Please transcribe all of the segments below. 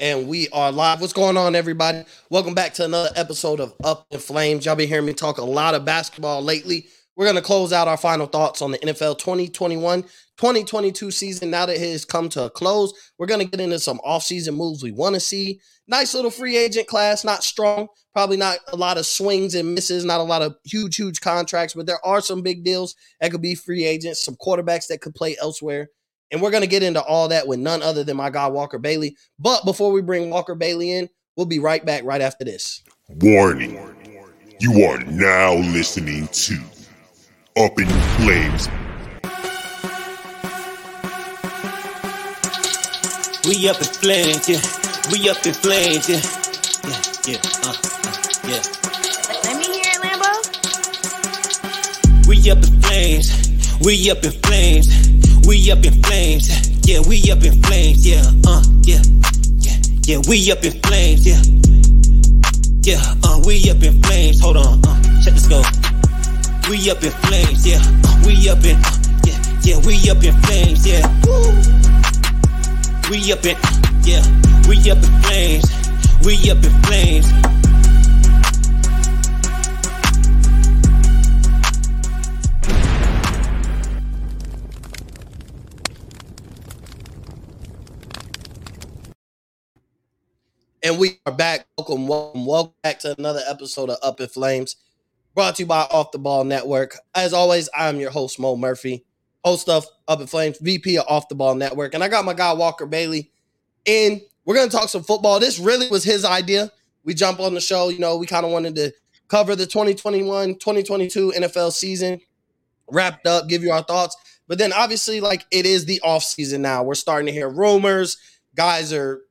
And we are live. What's going on, everybody? Welcome back to another episode of Up in Flames. Y'all been hearing me talk a lot of basketball lately. We're going to close out our final thoughts on the NFL 2021 2022 season. Now that it has come to a close, we're going to get into some offseason moves we want to see. Nice little free agent class, not strong, probably not a lot of swings and misses, not a lot of huge, huge contracts, but there are some big deals that could be free agents, some quarterbacks that could play elsewhere. And we're going to get into all that with none other than my guy, Walker Bailey. But before we bring Walker Bailey in, we'll be right back right after this. Warning You are now listening to Up in Flames. We up in flames, yeah. We up in flames, yeah. Yeah, yeah, uh, uh, yeah. Let me hear it, Lambo. We up in flames. We up in flames. We up in flames. Yeah, we up in flames. Yeah, uh, yeah, yeah, yeah. We up in flames. Yeah, yeah. Uh, we up in flames. Hold on. Uh, check this go. We up in flames. Yeah, uh, we up in. Uh, yeah, yeah. We up in flames. Yeah. Woo. We up in. Yeah, we up in flames. We up in flames. And we are back. Welcome, welcome, welcome back to another episode of Up in Flames, brought to you by Off the Ball Network. As always, I'm your host, Mo Murphy, host of Up in Flames, VP of Off the Ball Network. And I got my guy, Walker Bailey, in. We're going to talk some football. This really was his idea. We jump on the show. You know, we kind of wanted to cover the 2021 2022 NFL season, wrapped up, give you our thoughts. But then obviously, like it is the off season now. We're starting to hear rumors. Guys are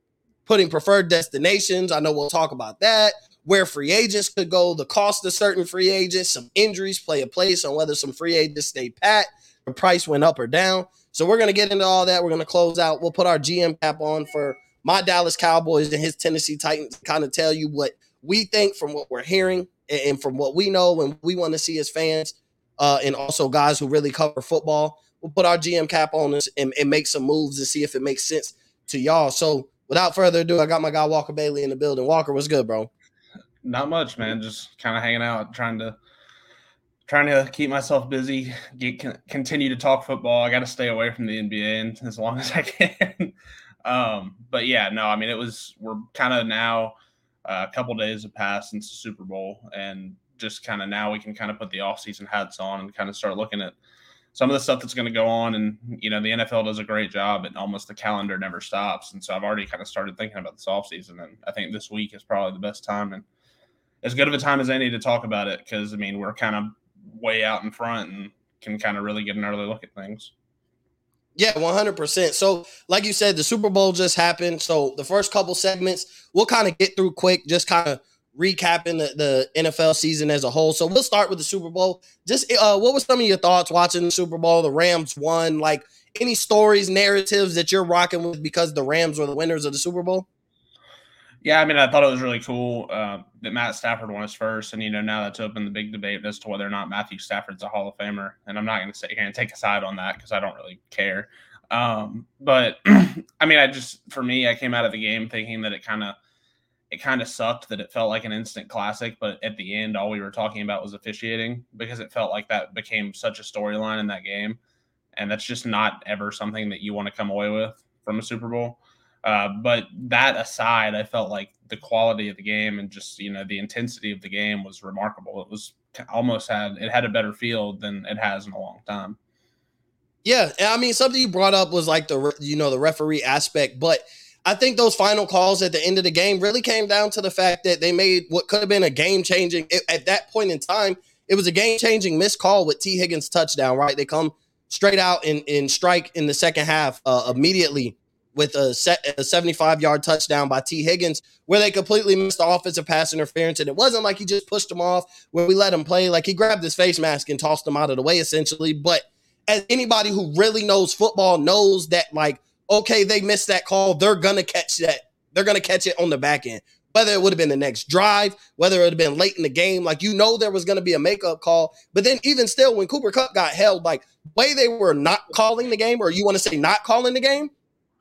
putting preferred destinations. I know we'll talk about that. Where free agents could go, the cost of certain free agents, some injuries play a place on whether some free agents stay pat, the price went up or down. So we're gonna get into all that. We're gonna close out. We'll put our GM cap on for my Dallas Cowboys and his Tennessee Titans. To kind of tell you what we think from what we're hearing and from what we know and we want to see as fans, uh, and also guys who really cover football. We'll put our GM cap on this and, and make some moves and see if it makes sense to y'all. So without further ado, I got my guy Walker Bailey in the building. Walker, what's good, bro? Not much, man. Just kind of hanging out, trying to trying to keep myself busy, get continue to talk football. I got to stay away from the NBA as long as I can. um, but yeah, no, I mean it was we're kind of now uh, a couple days have passed since the Super Bowl, and just kind of now we can kind of put the off season hats on and kind of start looking at some of the stuff that's going to go on. And you know, the NFL does a great job, and almost the calendar never stops. And so I've already kind of started thinking about this off season, and I think this week is probably the best time and as good of a time as any to talk about it because I mean we're kind of way out in front and can kind of really get an early look at things. Yeah, 100%. So, like you said, the Super Bowl just happened. So, the first couple segments, we'll kind of get through quick, just kind of recapping the, the NFL season as a whole. So, we'll start with the Super Bowl. Just uh, what was some of your thoughts watching the Super Bowl? The Rams won. Like, any stories, narratives that you're rocking with because the Rams were the winners of the Super Bowl? Yeah, I mean, I thought it was really cool uh, that Matt Stafford won his first, and you know now that's opened the big debate as to whether or not Matthew Stafford's a Hall of Famer. And I'm not going to say here and take a side on that because I don't really care. Um, but I mean, I just for me, I came out of the game thinking that it kind of it kind of sucked that it felt like an instant classic, but at the end, all we were talking about was officiating because it felt like that became such a storyline in that game, and that's just not ever something that you want to come away with from a Super Bowl. Uh, but that aside, I felt like the quality of the game and just you know the intensity of the game was remarkable. It was almost had it had a better field than it has in a long time. Yeah, I mean something you brought up was like the you know the referee aspect, but I think those final calls at the end of the game really came down to the fact that they made what could have been a game changing at that point in time. It was a game changing missed call with Tee Higgins touchdown. Right, they come straight out and, and strike in the second half uh, immediately with a, set, a 75 yard touchdown by Tee Higgins, where they completely missed the offensive pass interference. And it wasn't like he just pushed him off where we let him play. Like he grabbed his face mask and tossed him out of the way, essentially. But as anybody who really knows football knows that, like, okay, they missed that call. They're to catch that. They're to catch it on the back end. Whether it would have been the next drive, whether it would have been late in the game, like you know there was going to be a makeup call. But then even still, when Cooper Kupp got held, like way they were not calling the game, or you want to say not calling the game,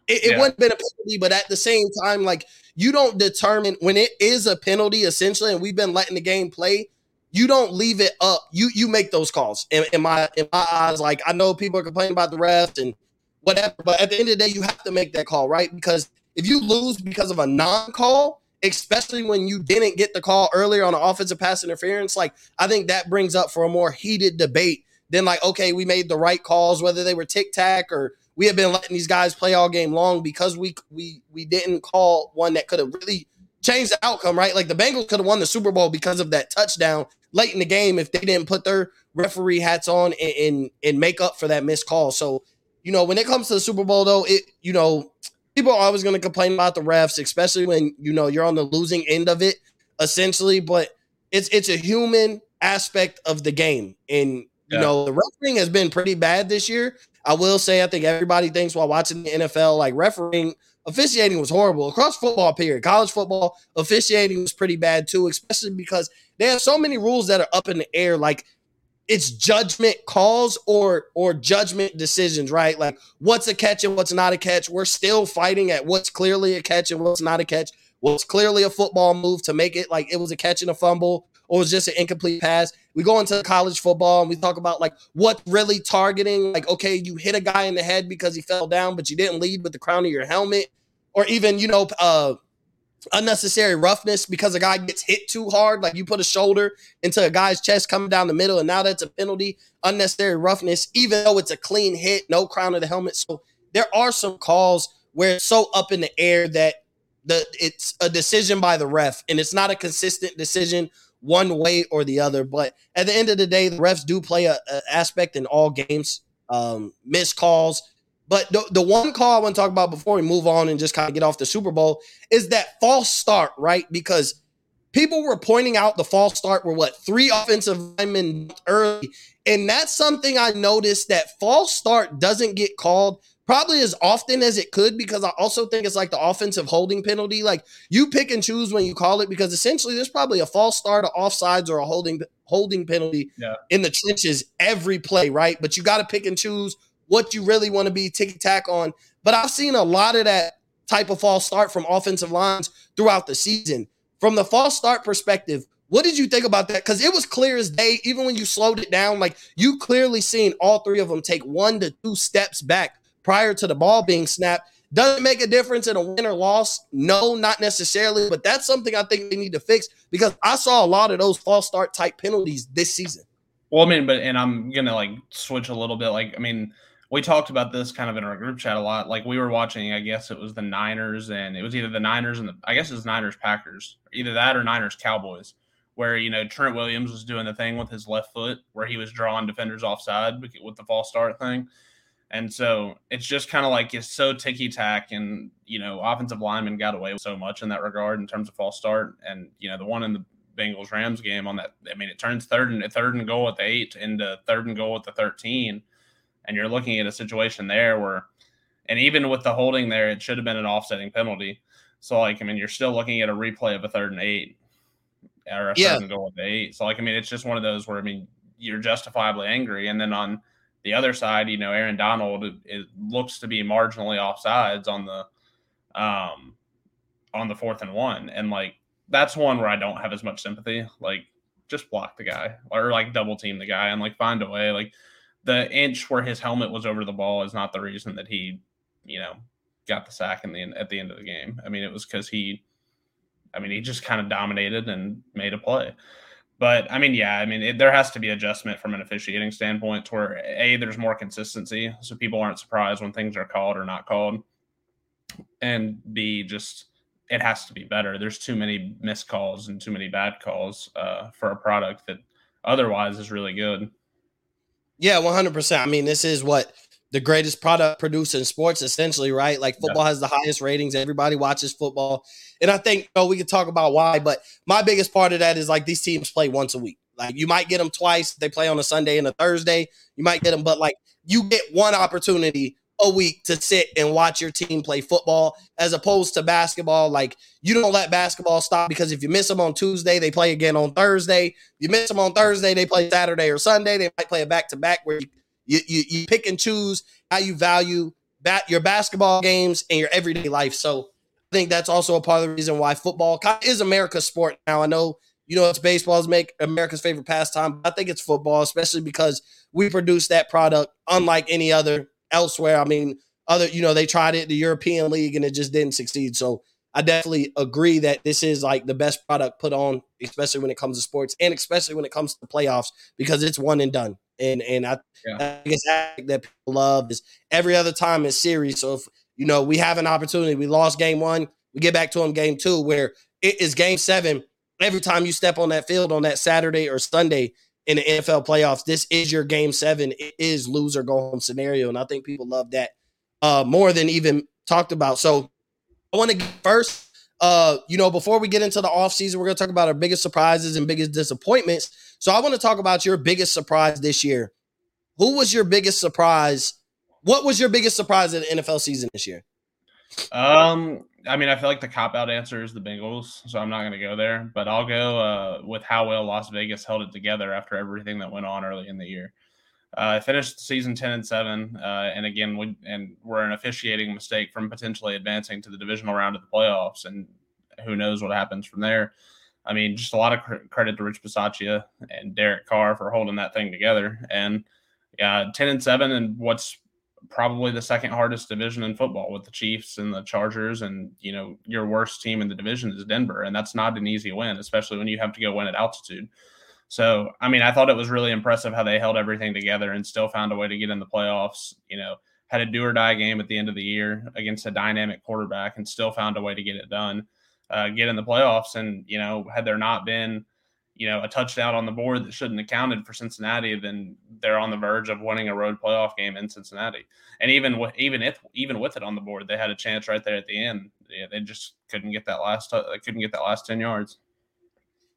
It, it Yeah. wouldn't have been a penalty, but at the same time, like you don't determine when it is a penalty, essentially, and we've been letting the game play. You don't leave it up. You you make those calls. In, in my in my eyes, like I know people are complaining about the refs and whatever, but at the end of the day, you have to make that call, right? Because if you lose because of a non-call, especially when you didn't get the call earlier on an offensive pass interference, like I think that brings up for a more heated debate than like, okay, we made the right calls, whether they were tic tac or we have been letting these guys play all game long because we we we didn't call one that could have really changed the outcome, right? Like the Bengals could have won the Super Bowl because of that touchdown late in the game if they didn't put their referee hats on and and, and make up for that missed call. So, you know, when it comes to the Super Bowl, though, it you know, people are always going to complain about the refs, especially when you know you're on the losing end of it, essentially. But it's it's a human aspect of the game, and you Yeah. know the refereeing has been pretty bad this year. I will say, I think everybody thinks while watching the NFL, like refereeing, officiating was horrible across football. Period. College football officiating was pretty bad too, especially because they have so many rules that are up in the air. Like it's judgment calls or or judgment decisions, right? Like what's a catch and what's not a catch. We're still fighting at what's clearly a catch and what's not a catch. What's clearly a football move to make it like it was a catch and a fumble or it was just an incomplete pass. We go into college football and we talk about like what really targeting. Like, okay, you hit a guy in the head because he fell down, but you didn't lead with the crown of your helmet, or even you know, uh, unnecessary roughness because a guy gets hit too hard. Like you put a shoulder into a guy's chest coming down the middle, and now that's a penalty. Unnecessary roughness, even though it's a clean hit, no crown of the helmet. So there are some calls where it's so up in the air that the it's a decision by the ref, and it's not a consistent decision one way or the other. But at the end of the day, the refs do play a, a aspect in all games. Um, missed calls. But the, the one call I want to talk about before we move on and just kind of get off the Super Bowl is that false start, right? Because people were pointing out the false start were what three offensive linemen early, and that's something I noticed that false start doesn't get called probably as often as it could because I also think it's like the offensive holding penalty. Like you pick and choose when you call it because essentially there's probably a false start, a offsides, or a holding holding penalty Yeah. in the trenches every play, right? But you got to pick and choose what you really want to be ticky tack on. But I've seen a lot of that type of false start from offensive lines throughout the season. From the false start perspective, what did you think about that? Because it was clear as day, even when you slowed it down, like you clearly seen all three of them take one to two steps back prior to the ball being snapped. Does it make a difference in a win or loss? No, not necessarily. But that's something I think they need to fix because I saw a lot of those false start type penalties this season. Well, I mean, but and I'm gonna like switch a little bit. Like, I mean, we talked about this kind of in our group chat a lot. Like, we were watching, I guess it was the Niners, and it was either the Niners and the, I guess it was Niners Packers, either that or Niners Cowboys, where you know Trent Williams was doing the thing with his left foot, where he was drawing defenders offside with the false start thing. And so it's just kind of like it's so ticky tack, and you know, offensive linemen got away so much in that regard in terms of false start. And you know, the one in the Bengals Rams game on that, I mean, it turns third and third and goal at the eight into third and goal at the thirteen, and you're looking at a situation there where, and even with the holding there, it should have been an offsetting penalty. So like, I mean, you're still looking at a replay of a third and eight, or a Yeah. third and goal the eight. So like, I mean, it's just one of those where I mean, you're justifiably angry, and then on the other side, you know, Aaron Donald it, it looks to be marginally offsides on the um on the fourth and one. And like that's one where I don't have as much sympathy. Like just block the guy or like double team the guy and like find a way. Like the inch where his helmet was over the ball is not the reason that he, you know, got the sack in the at the end of the game. I mean, it was because he I mean, he just kind of dominated and made a play. But I mean, yeah, I mean, it, there has to be adjustment from an officiating standpoint to where a there's more consistency, so people aren't surprised when things are called or not called, and b just it has to be better. There's too many missed calls and too many bad calls uh, for a product that otherwise is really good. Yeah, one hundred percent. I mean, this is what the greatest product produced in sports, essentially, right? Like football has the highest ratings. Everybody watches football, and I think oh, we could talk about why. But my biggest part of that is like these teams play once a week. Like you might get them twice. They play on a Sunday and a Thursday. You might get them, but like you get one opportunity a week to sit and watch your team play football as opposed to basketball. Like you don't let basketball stop because if you miss them on Tuesday, they play again on Thursday. You miss them on Thursday, they play Saturday or Sunday. They might play a back to back where you, you, you, pick and choose how you value bat your basketball games and your everyday life. So I think that's also a part of the reason why football is America's sport now. I know you know it's baseball's make America's favorite pastime. I think it's football, especially because we produce that product unlike any other elsewhere. I mean, other you know they tried it the European League and it just didn't succeed. So I definitely agree that this is like the best product put on, especially when it comes to sports and especially when it comes to playoffs because it's one and done. And and I, yeah. I guess that people love is every other time is series. So if you know we have an opportunity, we lost game one, we get back to them game two, where it is game seven. Every time you step on that field on that Saturday or Sunday in the NFL playoffs, this is your game seven. It is lose or go home scenario, and I think people love that uh, more than even talked about. So I want to first. Uh, you know, before we get into the offseason, we're going to talk about our biggest surprises and biggest disappointments. So I want to talk about your biggest surprise this year. Who was your biggest surprise? What was your biggest surprise in the NFL season this year? Um, I mean, I feel like the cop out answer is the Bengals, so I'm not going to go there. But I'll go uh, with how well Las Vegas held it together after everything that went on early in the year. Uh, finished season ten and seven, uh, and again, we and we're an officiating mistake from potentially advancing to the divisional round of the playoffs, and who knows what happens from there. I mean, just a lot of cr- credit to Rich Bisaccia and Derek Carr for holding that thing together. And yeah, ten and seven, and what's probably the second hardest division in football with the Chiefs and the Chargers, and you know your worst team in the division is Denver, and that's not an easy win, especially when you have to go win at altitude. So, I mean, I thought it was really impressive how they held everything together and still found a way to get in the playoffs. You know, had a do or die game at the end of the year against a dynamic quarterback and still found a way to get it done, uh, get in the playoffs. And, you know, had there not been, you know, a touchdown on the board that shouldn't have counted for Cincinnati, then they're on the verge of winning a road playoff game in Cincinnati. And even with even if even with it on the board, they had a chance right there at the end. Yeah, they just couldn't get that last uh, couldn't get that last ten yards.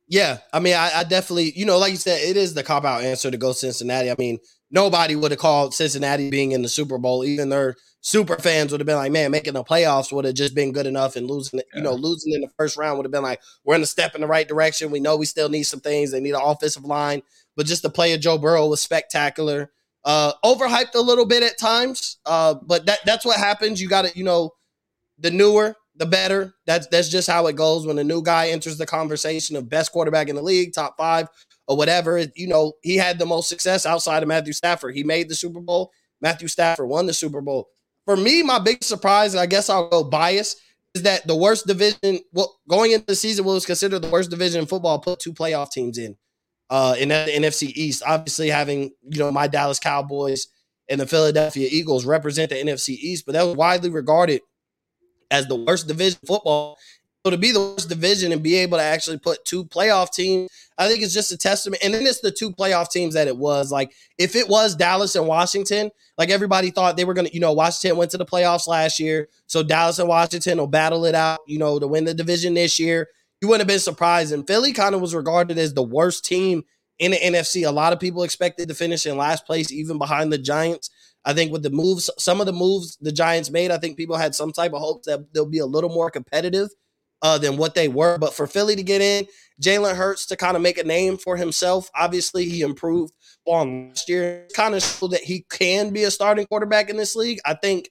Yeah, I mean, I, I, definitely, you know, like you said, it is the cop out answer to go Cincinnati. I mean, nobody would have called Cincinnati being in the Super Bowl. Even their super fans would have been like, man, making the playoffs would have just been good enough, and losing, yeah. you know, losing in the first round would have been like, we're in a step in the right direction. We know we still need some things. They need an offensive line, but just the play of Joe Burrow was spectacular. Uh, overhyped a little bit at times, uh, but that that's what happens. You got to, you know, the newer the better. That's that's just how it goes when a new guy enters the conversation of best quarterback in the league, top five or whatever. You know, he had the most success outside of Matthew Stafford. He made the Super Bowl. Matthew Stafford won the Super Bowl. For me, my big surprise, and I guess I'll go bias, is that the worst division, well, going into the season, was considered the worst division in football, put two playoff teams in. Uh, in the NFC East, obviously having you know my Dallas Cowboys and the Philadelphia Eagles represent the NFC East, but that was widely regarded as the worst division football. So to be the worst division and be able to actually put two playoff teams, I think it's just a testament. And then it's the two playoff teams that it was. Like if it was Dallas and Washington, like everybody thought they were gonna, you know, Washington went to the playoffs last year, so Dallas and Washington will battle it out, you know, to win the division this year. You wouldn't have been surprised. And Philly kind of was regarded as the worst team in the NFC. A lot of people expected to finish in last place, even behind the Giants. I think with the moves, some of the moves the Giants made, I think people had some type of hope that they'll be a little more competitive uh, than what they were. But for Philly to get in, Jalen Hurts to kind of make a name for himself. Obviously, he improved on last year. Kind of so that he can be a starting quarterback in this league. I think,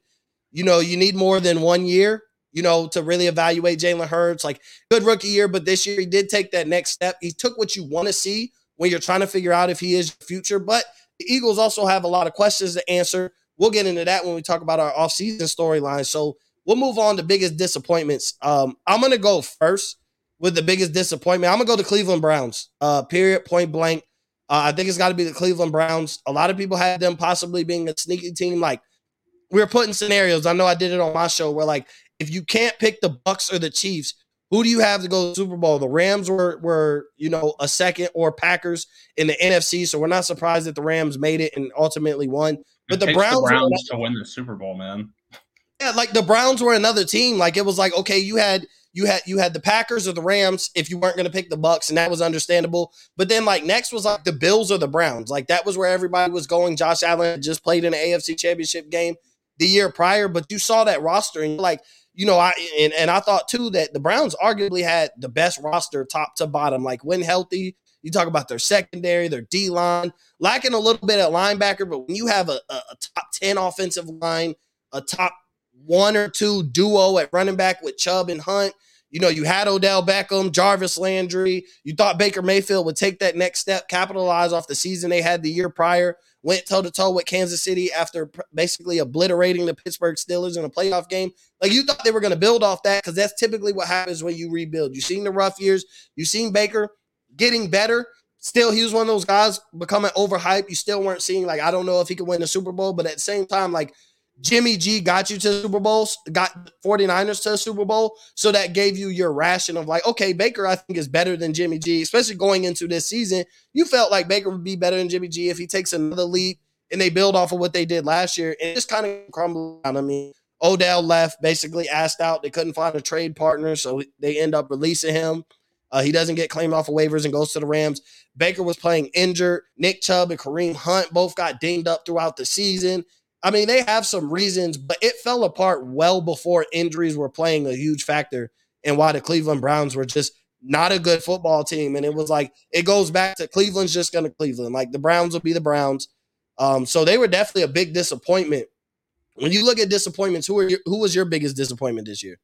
you know, you need more than one year, you know, to really evaluate Jalen Hurts. Like good rookie year, but this year he did take that next step. He took what you want to see when you're trying to figure out if he is future. But the Eagles also have a lot of questions to answer. We'll get into that when we talk about our offseason storyline. So we'll move on to biggest disappointments. Um, I'm gonna go first with the biggest disappointment. I'm gonna go to Cleveland Browns. Uh, period, point blank. Uh, I think it's got to be the Cleveland Browns. A lot of people had them possibly being a sneaky team. Like we are putting scenarios. I know I did it on my show where like if you can't pick the Bucs or the Chiefs, who do you have to go to the Super Bowl? The Rams were were you know a second, or Packers in the NFC. So we're not surprised that the Rams made it and ultimately won. But the Browns, the Browns to win the Super Bowl, man. Yeah, like the Browns were another team. Like it was like okay, you had you had you had the Packers or the Rams if you weren't going to pick the Bucs, and that was understandable. But then like next was like the Bills or the Browns. Like that was where everybody was going. Josh Allen just played in an AFC Championship game the year prior, but you saw that roster and like you know, I and, and I thought too that the Browns arguably had the best roster top to bottom. Like when healthy, you talk about their secondary, their D line, lacking a little bit at linebacker, but when you have a, a, a top 10 offensive line, a top one or two duo at running back with Chubb and Hunt. You know, you had Odell Beckham, Jarvis Landry. You thought Baker Mayfield would take that next step, capitalize off the season they had the year prior, went toe to toe with Kansas City after basically obliterating the Pittsburgh Steelers in a playoff game. Like you thought they were going to build off that because that's typically what happens when you rebuild. You've seen the rough years, you've seen Baker getting better. Still, he was one of those guys becoming overhyped. You still weren't seeing, like, I don't know if he could win the Super Bowl, but at the same time, like, Jimmy G got you to the Super Bowl, got 49ers to the Super Bowl. So that gave you your ration of like, okay, Baker, I think is better than Jimmy G, especially going into this season. You felt like Baker would be better than Jimmy G if he takes another leap and they build off of what they did last year. And it just kind of crumbled down. I mean, Odell left, basically asked out. They couldn't find a trade partner, so they end up releasing him. Uh, he doesn't get claimed off of waivers and goes to the Rams. Baker was playing injured. Nick Chubb and Kareem Hunt both got dinged up throughout the season. I mean, they have some reasons, but it fell apart well before injuries were playing a huge factor in why the Cleveland Browns were just not a good football team. And it was like, it goes back to Cleveland's just going to Cleveland. Like the Browns will be the Browns. Um, so they were definitely a big disappointment. When you look at disappointments, who are your, who was your biggest disappointment this year?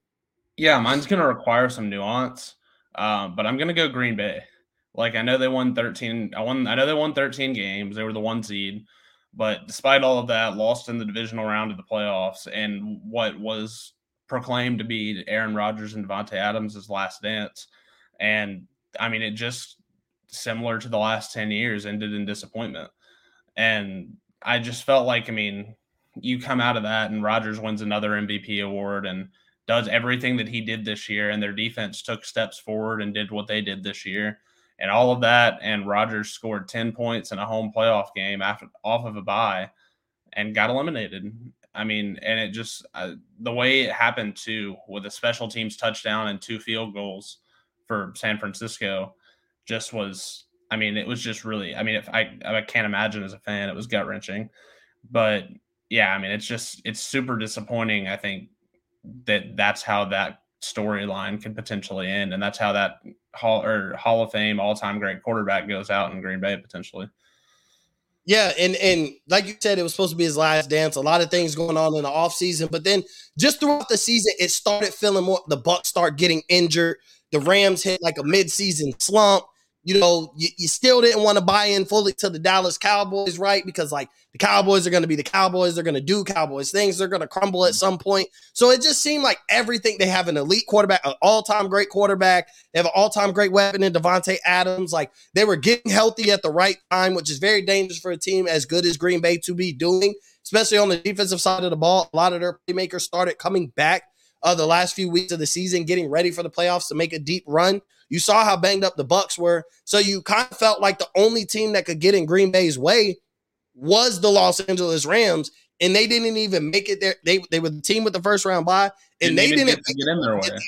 Yeah, mine's going to require some nuance, um, but I'm going to go Green Bay. Like I know they won 13. I won. I know they won 13 games. They were the one seed. But despite all of that, lost in the divisional round of the playoffs and what was proclaimed to be Aaron Rodgers and Davante Adams' last dance. And I mean, it just similar to the last 10 years ended in disappointment. And I just felt like, I mean, you come out of that and Rodgers wins another MVP award and does everything that he did this year, and their defense took steps forward and did what they did this year and all of that. And Rodgers scored 10 points in a home playoff game after off of a bye and got eliminated. I mean, and it just uh, the way it happened too, with a special teams touchdown and two field goals for San Francisco, just was. I mean, it was just really. I mean, if I I can't imagine as a fan, it was gut wrenching. But yeah, I mean, it's just it's super disappointing. I think that that's how that storyline could potentially end, and that's how that Hall or Hall of Fame all time great quarterback goes out in Green Bay potentially. Yeah, and and like you said, it was supposed to be his last dance. A lot of things going on in the offseason, but then just throughout the season, it started feeling more. The Bucs start getting injured. The Rams hit like a mid-season slump you know, you, you still didn't want to buy in fully to the Dallas Cowboys, right? Because like the Cowboys are going to be the Cowboys, they're going to do Cowboys things, they're going to crumble at some point. So it just seemed like everything they have an elite quarterback, an all-time great quarterback, they have an all-time great weapon in Davante Adams. Like they were getting healthy at the right time, which is very dangerous for a team as good as Green Bay to be doing, especially on the defensive side of the ball. A lot of their playmakers started coming back uh, the last few weeks of the season, getting ready for the playoffs to make a deep run. You saw how banged up the Bucs were, so you kind of felt like the only team that could get in Green Bay's way was the Los Angeles Rams, and they didn't even make it there. They they were the team with the first round bye, and didn't they didn't get, get in their way.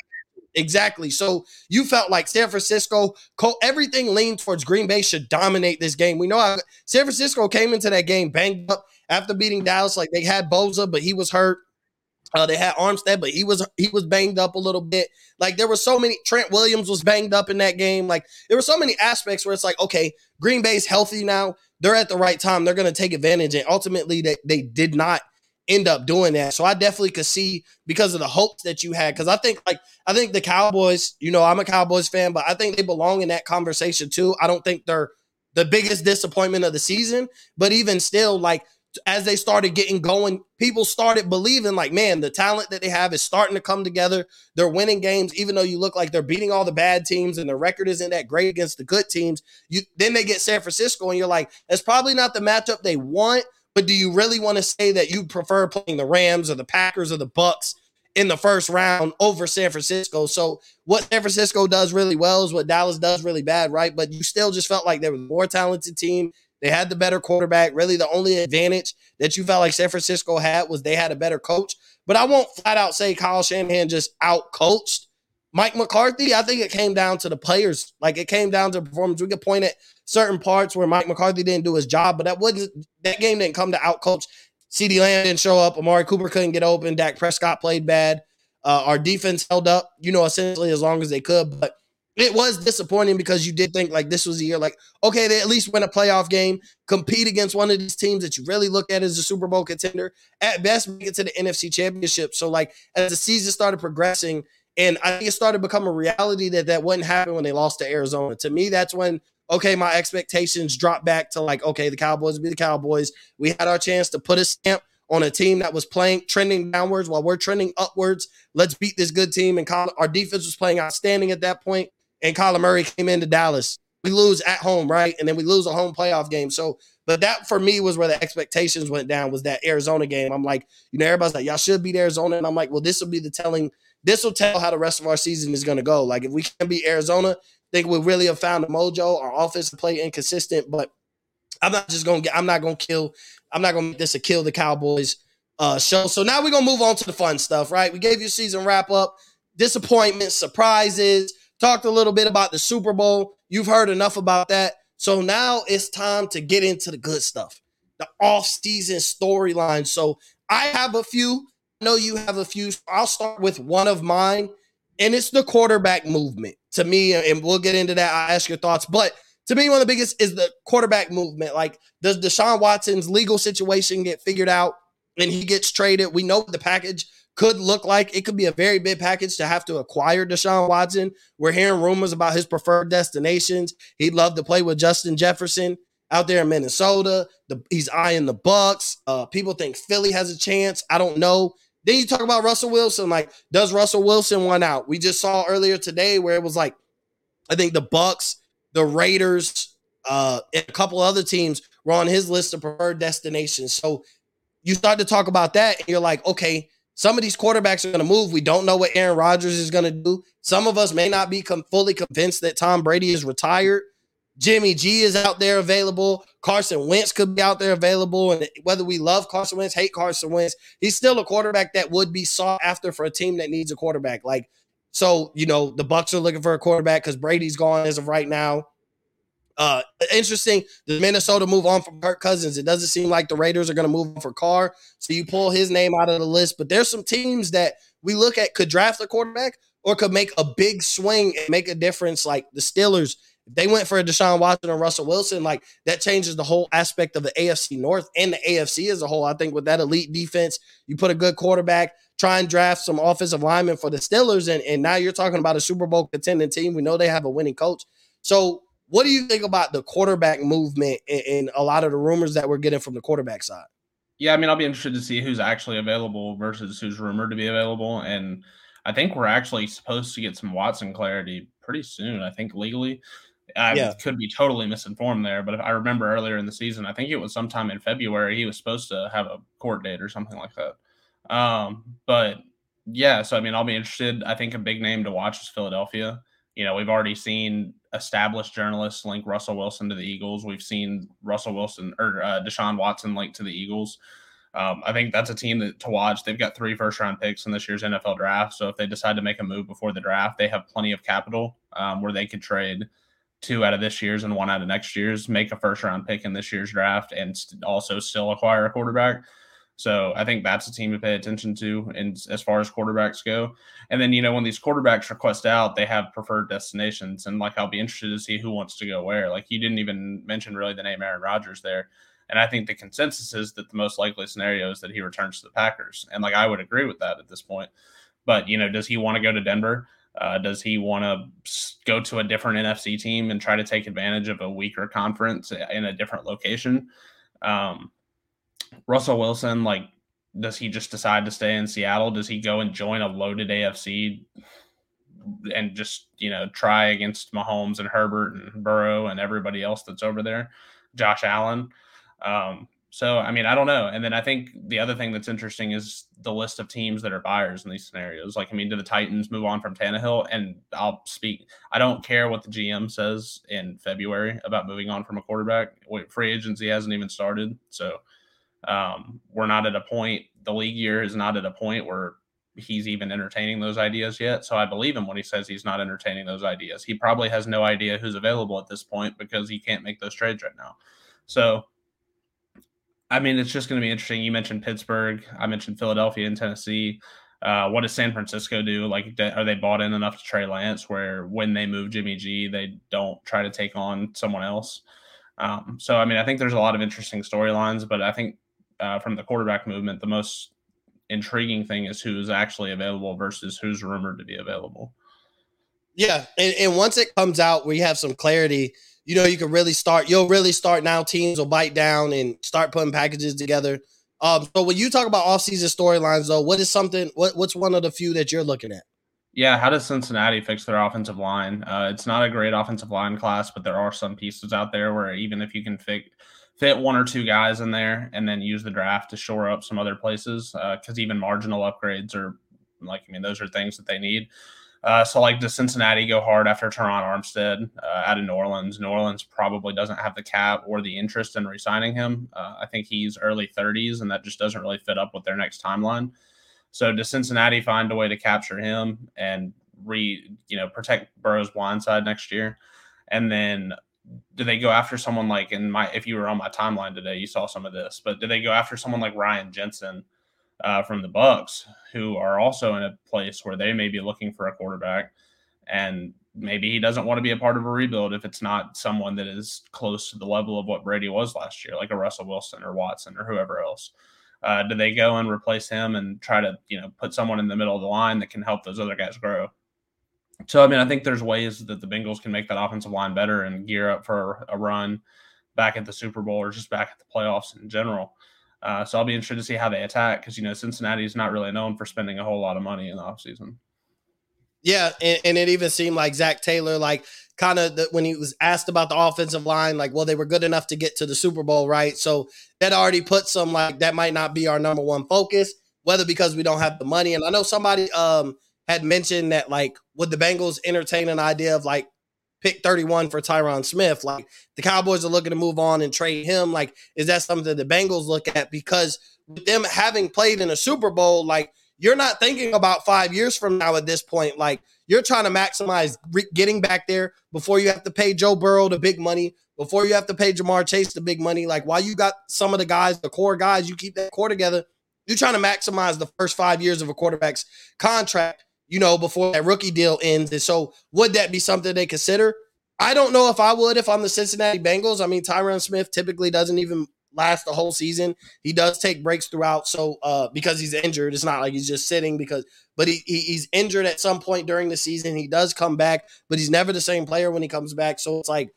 Exactly. So you felt like San Francisco, everything leaned towards Green Bay should dominate this game. We know how San Francisco came into that game banged up after beating Dallas. Like they had Bosa, but he was hurt. Uh, they had Armstead, but he was he was banged up a little bit. Like there were so many. Trent Williams was banged up in that game. Like there were so many aspects where it's like, okay, Green Bay's healthy now. They're at the right time. They're going to take advantage, and ultimately, they they did not end up doing that. So I definitely could see because of the hopes that you had. Because I think like I think the Cowboys. You know, I'm a Cowboys fan, but I think they belong in that conversation too. I don't think they're the biggest disappointment of the season, but even still, like as they started getting going, people started believing like, man, the talent that they have is starting to come together. They're winning games, even though you look like they're beating all the bad teams and the record isn't that great against the good teams. You then they get San Francisco, and you're like, that's probably not the matchup they want. But do you really want to say that you prefer playing the Rams or the Packers or the Bucs in the first round over San Francisco? So what San Francisco does really well is what Dallas does really bad, right? But you still just felt like they were a more talented team. They had the better quarterback. Really, the only advantage that you felt like San Francisco had was they had a better coach. But I won't flat out say Kyle Shanahan just out coached Mike McCarthy. I think it came down to the players. Like it came down to performance. We could point at certain parts where Mike McCarthy didn't do his job, but that wasn't that game didn't come to out coach. CeeDee Lamb didn't show up. Amari Cooper couldn't get open. Dak Prescott played bad. Uh, our defense held up, you know, essentially as long as they could. But it was disappointing because you did think like this was a year like okay they at least win a playoff game compete against one of these teams that you really look at as a super bowl contender at best make it to the nfc championship. So like as the season started progressing and i think it started to become a reality that that wouldn't happen when they lost to arizona. To me that's when okay my expectations dropped back to like okay the cowboys be the cowboys. We had our chance to put a stamp on a team that was playing trending downwards while we're trending upwards. Let's beat this good team. And our defense was playing outstanding at that point and Kyler Murray came into Dallas. We lose at home, right? And then we lose a home playoff game. So, but that for me was where the expectations went down was that Arizona game. I'm like, you know, everybody's like, y'all should beat Arizona. And I'm like, well, this will be the telling, this will tell how the rest of our season is going to go. Like, if we can beat Arizona, I think we really have found a mojo. Our offense play inconsistent, but I'm not just going to get, I'm not going to kill, I'm not going to make this a kill the Cowboys uh, show. So now we're going to move on to the fun stuff, right? We gave you season wrap up, disappointments, surprises talked a little bit about the Super Bowl. You've heard enough about that. So now it's time to get into the good stuff, the off-season storyline. So I have a few. I know you have a few. I'll start with one of mine, and it's the quarterback movement. To me, and we'll get into that. I'll ask your thoughts. But to me, one of the biggest is the quarterback movement. Like, does Deshaun Watson's legal situation get figured out and he gets traded? We know the package could look like. It could be a very big package to have to acquire Deshaun Watson. We're hearing rumors about his preferred destinations. He'd love to play with Justin Jefferson out there in Minnesota. The, he's eyeing the Bucs. Uh, people think Philly has a chance. I don't know. Then you talk about Russell Wilson. Like, does Russell Wilson want out? We just saw earlier today where it was like, I think the Bucs, the Raiders, uh, and a couple other teams were on his list of preferred destinations. So you start to talk about that, and you're like, okay, some of these quarterbacks are going to move. We don't know what Aaron Rodgers is going to do. Some of us may not be com- fully convinced that Tom Brady is retired. Jimmy G is out there available. Carson Wentz could be out there available. And whether we love Carson Wentz, hate Carson Wentz, he's still a quarterback that would be sought after for a team that needs a quarterback. Like, so, you know, the Bucs are looking for a quarterback because Brady's gone as of right now. Uh, interesting. The Minnesota move on from Kirk Cousins. It doesn't seem like the Raiders are going to move for Carr. So you pull his name out of the list. But there's some teams that we look at could draft a quarterback or could make a big swing and make a difference. Like the Steelers, if they went for a Deshaun Watson or Russell Wilson, like that changes the whole aspect of the AFC North and the AFC as a whole. I think with that elite defense, you put a good quarterback, try and draft some offensive linemen for the Steelers, and, and now you're talking about a Super Bowl contending team. We know they have a winning coach. So what do you think about the quarterback movement and, a lot of the rumors that we're getting from the quarterback side? Yeah, I mean, I'll be interested to see who's actually available versus who's rumored to be available. And I think we're actually supposed to get some Watson clarity pretty soon. I think legally. I yeah. could be totally misinformed there, but if I remember earlier in the season, I think it was sometime in February, he was supposed to have a court date or something like that. Um, but yeah, so I mean, I'll be interested. I think a big name to watch is Philadelphia. You know, we've already seen established journalists link Russell Wilson to the Eagles. We've seen Russell Wilson or uh, Deshaun Watson linked to the Eagles. Um, I think that's a team that to watch. They've got three first round picks in this year's NFL draft. So if they decide to make a move before the draft, they have plenty of capital um, where they could trade two out of this year's and one out of next year's, make a first round pick in this year's draft, and also still acquire a quarterback. So I think that's a team to pay attention to, and as far as quarterbacks go. And then you know when these quarterbacks request out, they have preferred destinations, and like I'll be interested to see who wants to go where. Like you didn't even mention really the name Aaron Rodgers there, and I think the consensus is that the most likely scenario is that he returns to the Packers, and like I would agree with that at this point. But you know, does he want to go to Denver? Uh, does he want to go to a different NFC team and try to take advantage of a weaker conference in a different location? Um, Russell Wilson, like, does he just decide to stay in Seattle? Does he go and join a loaded AFC and just, you know, try against Mahomes and Herbert and Burrow and everybody else that's over there? Josh Allen. Um, so, I mean, I don't know. And then I think the other thing that's interesting is the list of teams that are buyers in these scenarios. Like, I mean, do the Titans move on from Tannehill? And I'll speak, I don't care what the GM says in February about moving on from a quarterback. Free agency hasn't even started. So, um, we're not at a point, the league year is not at a point where he's even entertaining those ideas yet. So I believe him when he says he's not entertaining those ideas. He probably has no idea who's available at this point because he can't make those trades right now. So, I mean, it's just going to be interesting. You mentioned Pittsburgh, I mentioned Philadelphia and Tennessee. Uh, what does San Francisco do? Like, are they bought in enough to Trey Lance where when they move Jimmy G, they don't try to take on someone else? Um, so, I mean, I think there's a lot of interesting storylines, but I think uh, from the quarterback movement, the most intriguing thing is who's actually available versus who's rumored to be available. Yeah, and, and once it comes out, we have some clarity. You know, you can really start. You'll really start now. Teams will bite down and start putting packages together um, so when you talk about offseason storylines, though, what is something? What, what's one of the few that you're looking at? Yeah, how does Cincinnati fix their offensive line? Uh, it's not a great offensive line class, but there are some pieces out there where even if you can fit fit one or two guys in there and then use the draft to shore up some other places, because uh, even marginal upgrades are like I mean those are things that they need. Uh, so, like, does Cincinnati go hard after Terron Armstead uh, out of New Orleans? New Orleans probably doesn't have the cap or the interest in re-signing him. Uh, I think he's early 30s, and that just doesn't really fit up with their next timeline. So, does Cincinnati find a way to capture him and re, you know, protect Burrow's blind side next year? And then do they go after someone like in my if you were on my timeline today, you saw some of this, but do they go after someone like Ryan Jensen? uh, from the Bucs who are also in a place where they may be looking for a quarterback, and maybe he doesn't want to be a part of a rebuild if it's not someone that is close to the level of what Brady was last year, like a Russell Wilson or Watson or whoever else. Uh, do they go and replace him and try to you know put someone in the middle of the line that can help those other guys grow? So I mean, I think there's ways that the Bengals can make that offensive line better and gear up for a run back at the Super Bowl or just back at the playoffs in general. Uh, so I'll be interested to see how they attack because you know Cincinnati is not really known for spending a whole lot of money in the offseason. Yeah, and, and, it even seemed like Zac Taylor, like kind of when he was asked about the offensive line, like, well, they were good enough to get to the Super Bowl, right? So that already put some like that might not be our number one focus, whether because we don't have the money. And I know somebody um had mentioned that like would the Bengals entertain an idea of like pick 31 for Tyron Smith. Like the Cowboys are looking to move on and trade him. Like, is that something the Bengals look at? Because with them having played in a Super Bowl, like you're not thinking about five years from now at this point. Like you're trying to maximize re- getting back there before you have to pay Joe Burrow the big money, before you have to pay Ja'Marr Chase the big money. Like while you got some of the guys, the core guys, you keep that core together. You're trying to maximize the first five years of a quarterback's contract you know, before that rookie deal ends. And so, would that be something they consider? I don't know if I would if I'm the Cincinnati Bengals. I mean, Tyron Smith typically doesn't even last the whole season. He does take breaks throughout. So, uh, because he's injured, it's not like he's just sitting because, but he, he, he's injured at some point during the season. He does come back, but he's never the same player when he comes back. So it's like,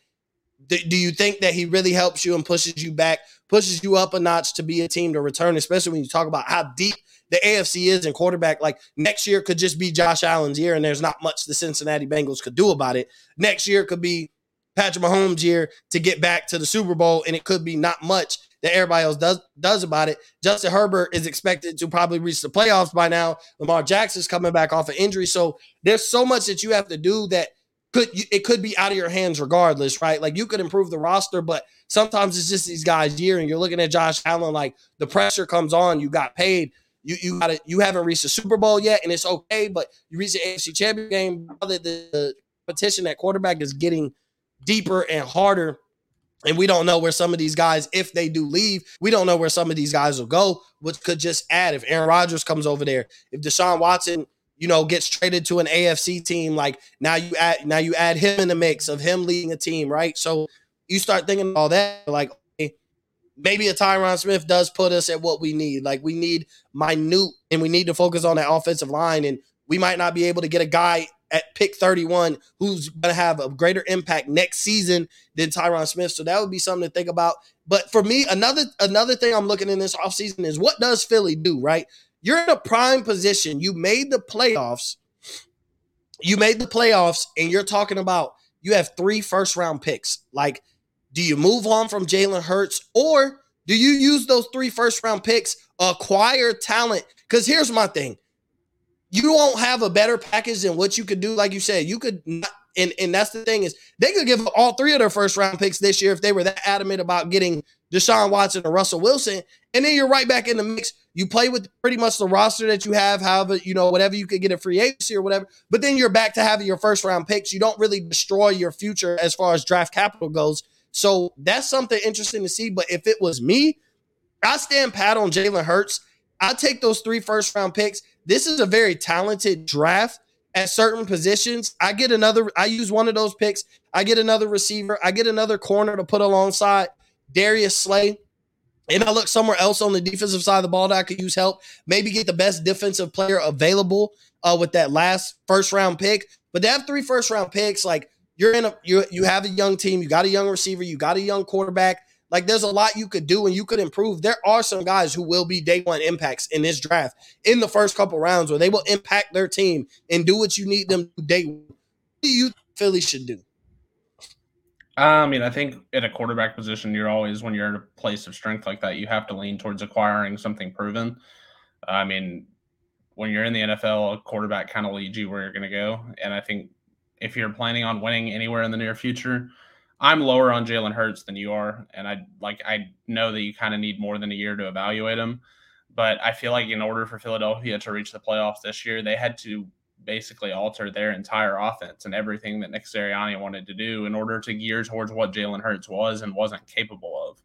do, you think that he really helps you and pushes you back, pushes you up a notch to be a team to return, especially when you talk about how deep the AFC is in quarterback. Like next year could just be Josh Allen's year, and there's not much the Cincinnati Bengals could do about it. Next year could be Patrick Mahomes' year to get back to the Super Bowl, and it could be not much that everybody else does does about it. Justin Herbert is expected to probably reach the playoffs by now. Lamar Jackson's coming back off an injury, so there's so much that you have to do that could it could be out of your hands regardless, right? Like you could improve the roster, but sometimes it's just these guys' year, and you're looking at Josh Allen like the pressure comes on. You got paid you you got You haven't reached the Super Bowl yet, and it's okay. But you reach the AFC Championship game. The, the competition at quarterback is getting deeper and harder. And we don't know where some of these guys, if they do leave, we don't know where some of these guys will go, which could just add. If Aaron Rodgers comes over there, if Deshaun Watson, you know, gets traded to an AFC team, like now you add now you add him in the mix of him leading a team, right? So you start thinking all that, like maybe a Tyron Smith does put us at what we need. Like we need minute and we need to focus on that offensive line. And we might not be able to get a guy at pick 31 who's going to have a greater impact next season than Tyron Smith. So that would be something to think about. But for me, another another thing I'm looking in this offseason is what does Philly do, right? You're in a prime position. You made the playoffs. You made the playoffs, and you're talking about you have three first round picks. Like do you move on from Jalen Hurts or do you use those three first round picks, acquire talent? Because here's my thing you won't have a better package than what you could do. Like you said, you could not, and, and that's the thing is they could give up all three of their first round picks this year if they were that adamant about getting Deshaun Watson or Russell Wilson. And then you're right back in the mix. You play with pretty much the roster that you have, however, you know, whatever you could get a free agency or whatever. But then you're back to having your first round picks. You don't really destroy your future as far as draft capital goes so that's something interesting to see. But if it was me, I stand pat on Jalen Hurts. I take those three first round picks. this is a very talented draft at certain positions. I get another, I use one of those picks. I get another receiver. I get another corner to put alongside Darius Slay. And I look somewhere else on the defensive side of the ball that I could use help. Maybe get the best defensive player available uh, with that last first round pick. But to have three first round picks, like you're in a you you have a young team, you got a young receiver, you got a young quarterback. Like there's a lot you could do and you could improve. There are some guys who will be day one impacts in this draft in the first couple rounds where they will impact their team and do what you need them to day one. What do you Philly should do? Uh, I mean, I think at a quarterback position, you're always when you're in a place of strength like that, you have to lean towards acquiring something proven. I mean, when you're in the NFL, a quarterback kind of leads you where you're going to go. And I think if you're planning on winning anywhere in the near future, I'm lower on Jalen Hurts than you are, and I like I know that you kind of need more than a year to evaluate him. But I feel like in order for Philadelphia to reach the playoffs this year, they had to basically alter their entire offense and everything that Nick Sirianni wanted to do in order to gear towards what Jalen Hurts was and wasn't capable of.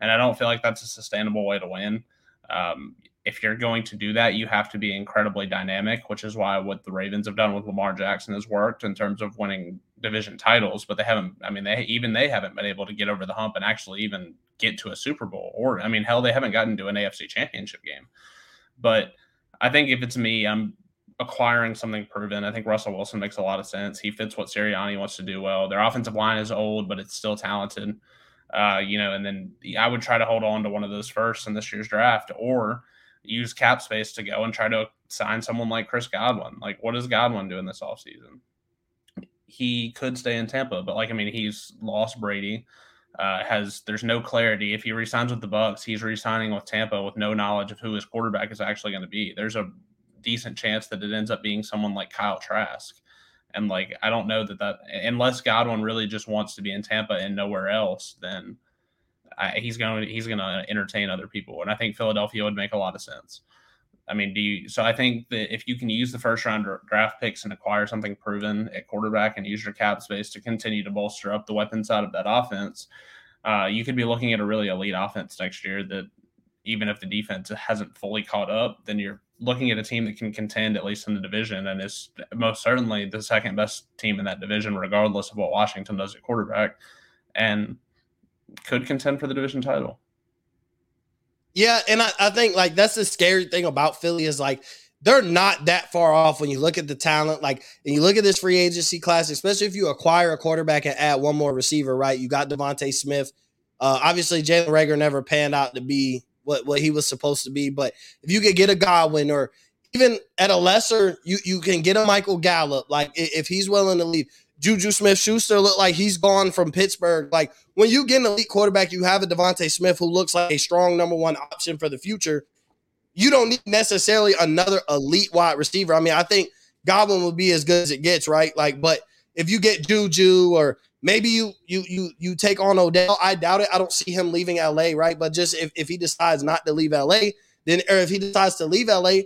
And I don't feel like that's a sustainable way to win. Um, if you're going to do that, you have to be incredibly dynamic, which is why what the Ravens have done with Lamar Jackson has worked in terms of winning division titles. But they haven't. I mean, they even they haven't been able to get over the hump and actually even get to a Super Bowl. Or I mean, hell, they haven't gotten to an AFC Championship game. But I think if it's me, I'm acquiring something proven. I think Russell Wilson makes a lot of sense. He fits what Sirianni wants to do well. Their offensive line is old, but it's still talented. Uh, you know, and then I would try to hold on to one of those first in this year's draft, or use cap space to go and try to sign someone like Chris Godwin. Like, what does Godwin do in this offseason? He could stay in Tampa, but like, I mean, he's lost Brady. Uh, has there's no clarity if he resigns with the Bucs, he's resigning with Tampa with no knowledge of who his quarterback is actually going to be. There's a decent chance that it ends up being someone like Kyle Trask, and like I don't know that that unless Godwin really just wants to be in Tampa and nowhere else, then I, he's going he's going to entertain other people, and I think Philadelphia would make a lot of sense. I mean, do you? So I think that if you can use the first round draft picks and acquire something proven at quarterback and use your cap space to continue to bolster up the weapon side of that offense, uh, you could be looking at a really elite offense next year. That even if the defense hasn't fully caught up, then you're looking at a team that can contend at least in the division and is most certainly the second best team in that division, regardless of what Washington does at quarterback. And could contend for the division title. Yeah, and I, I think like that's the scary thing about Philly is like they're not that far off when you look at the talent. Like, and you look at this free agency class, especially if you acquire a quarterback and add one more receiver, right? You got DeVonta Smith. Uh, obviously, Jalen Reagor never panned out to be what, what he was supposed to be. But if you could get a Godwin or even at a lesser, you you can get a Michael Gallup. Like if he's willing to leave, Juju Smith Schuster look like he's gone from Pittsburgh. Like when you get an elite quarterback, you have a DeVonta Smith who looks like a strong number one option for the future. You don't need necessarily another elite wide receiver. I mean, I think Godwin would be as good as it gets, right? Like, but if you get Juju or maybe you you you you take on Odell, I doubt it. I don't see him leaving LA, right? But just if, if he decides not to leave LA, then or if he decides to leave LA,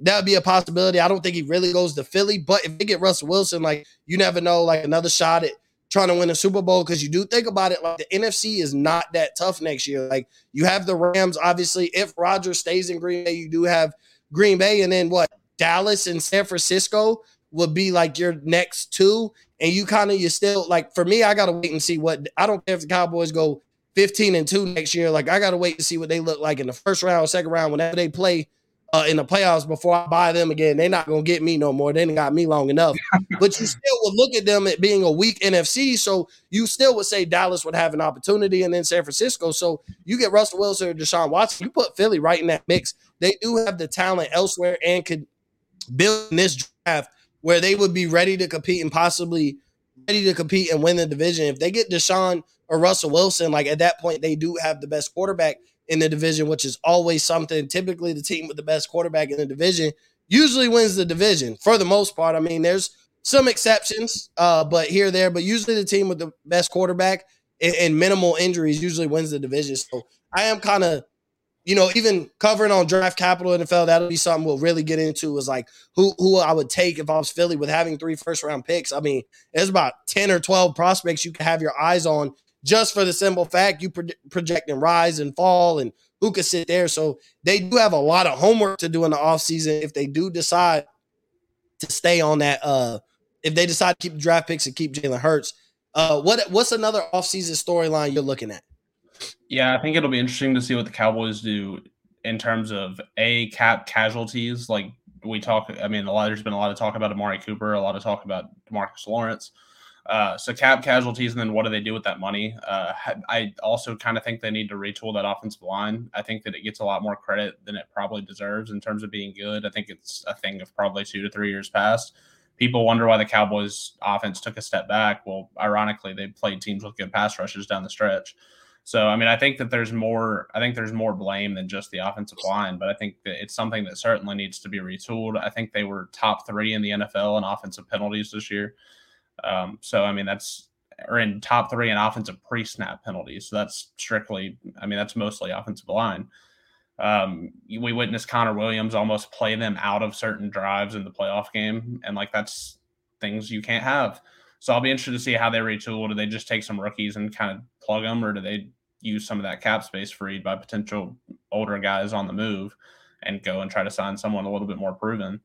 that would be a possibility. I don't think he really goes to Philly, but if they get Russell Wilson, like you never know, like another shot at trying to win a Super Bowl because you do think about it, like the NFC is not that tough next year. Like you have the Rams, obviously. If Rodgers stays in Green Bay, you do have Green Bay, and then what? Dallas and San Francisco would be like your next two, and you kind of you still like. For me, I gotta wait and see what. I don't care if the Cowboys go 15 and two next year. Like I gotta wait to see what they look like in the first round, second round, whenever they play uh, in the playoffs before I buy them again. They're not gonna get me no more. They didn't got me long enough. but you still would look at them at being a weak NFC. So you still would say Dallas would have an opportunity, and then San Francisco. So you get Russell Wilson or Deshaun Watson. You put Philly right in that mix. They do have the talent elsewhere and could build in this draft where they would be ready to compete and possibly ready to compete and win the division. If they get Deshaun or Russell Wilson, like at that point, they do have the best quarterback in the division, which is always something. Typically, the team with the best quarterback in the division usually wins the division for the most part. I mean, there's some exceptions, uh, but here there, but usually the team with the best quarterback and, and minimal injuries usually wins the division. So I am kind of, you know, even covering on draft capital NFL, that'll be something we'll really get into is like who who I would take if I was Philly with having three first round picks. I mean, there's about 10 or 12 prospects you can have your eyes on just for the simple fact you pro- project and rise and fall and who could sit there. So they do have a lot of homework to do in the offseason if they do decide to stay on that. Uh, if they decide to keep draft picks and keep Jalen Hurts. Uh, what what's another offseason storyline you're looking at? Yeah, I think it'll be interesting to see what the Cowboys do in terms of a cap casualties. Like we talk, I mean, a lot there's been a lot of talk about Amari Cooper, a lot of talk about Demarcus Lawrence. Uh, so cap casualties, and then what do they do with that money? Uh, I also kind of think they need to retool that offensive line. I think that it gets a lot more credit than it probably deserves in terms of being good. I think it's a thing of probably two to three years past. People wonder why the Cowboys offense took a step back. Well, ironically, they played teams with good pass rushes down the stretch. So, I mean, I think that there's more. I think there's more blame than just the offensive line, but I think that it's something that certainly needs to be retooled. I think they were top three in the NFL in offensive penalties this year. Um, so, I mean, that's or in top three in offensive pre-snap penalties. So that's strictly. I mean, that's mostly offensive line. Um, we witnessed Connor Williams almost play them out of certain drives in the playoff game, and like that's things you can't have. So I'll be interested to see how they retool. Do they just take some rookies and kind of plug them, or do they use some of that cap space freed by potential older guys on the move and go and try to sign someone a little bit more proven?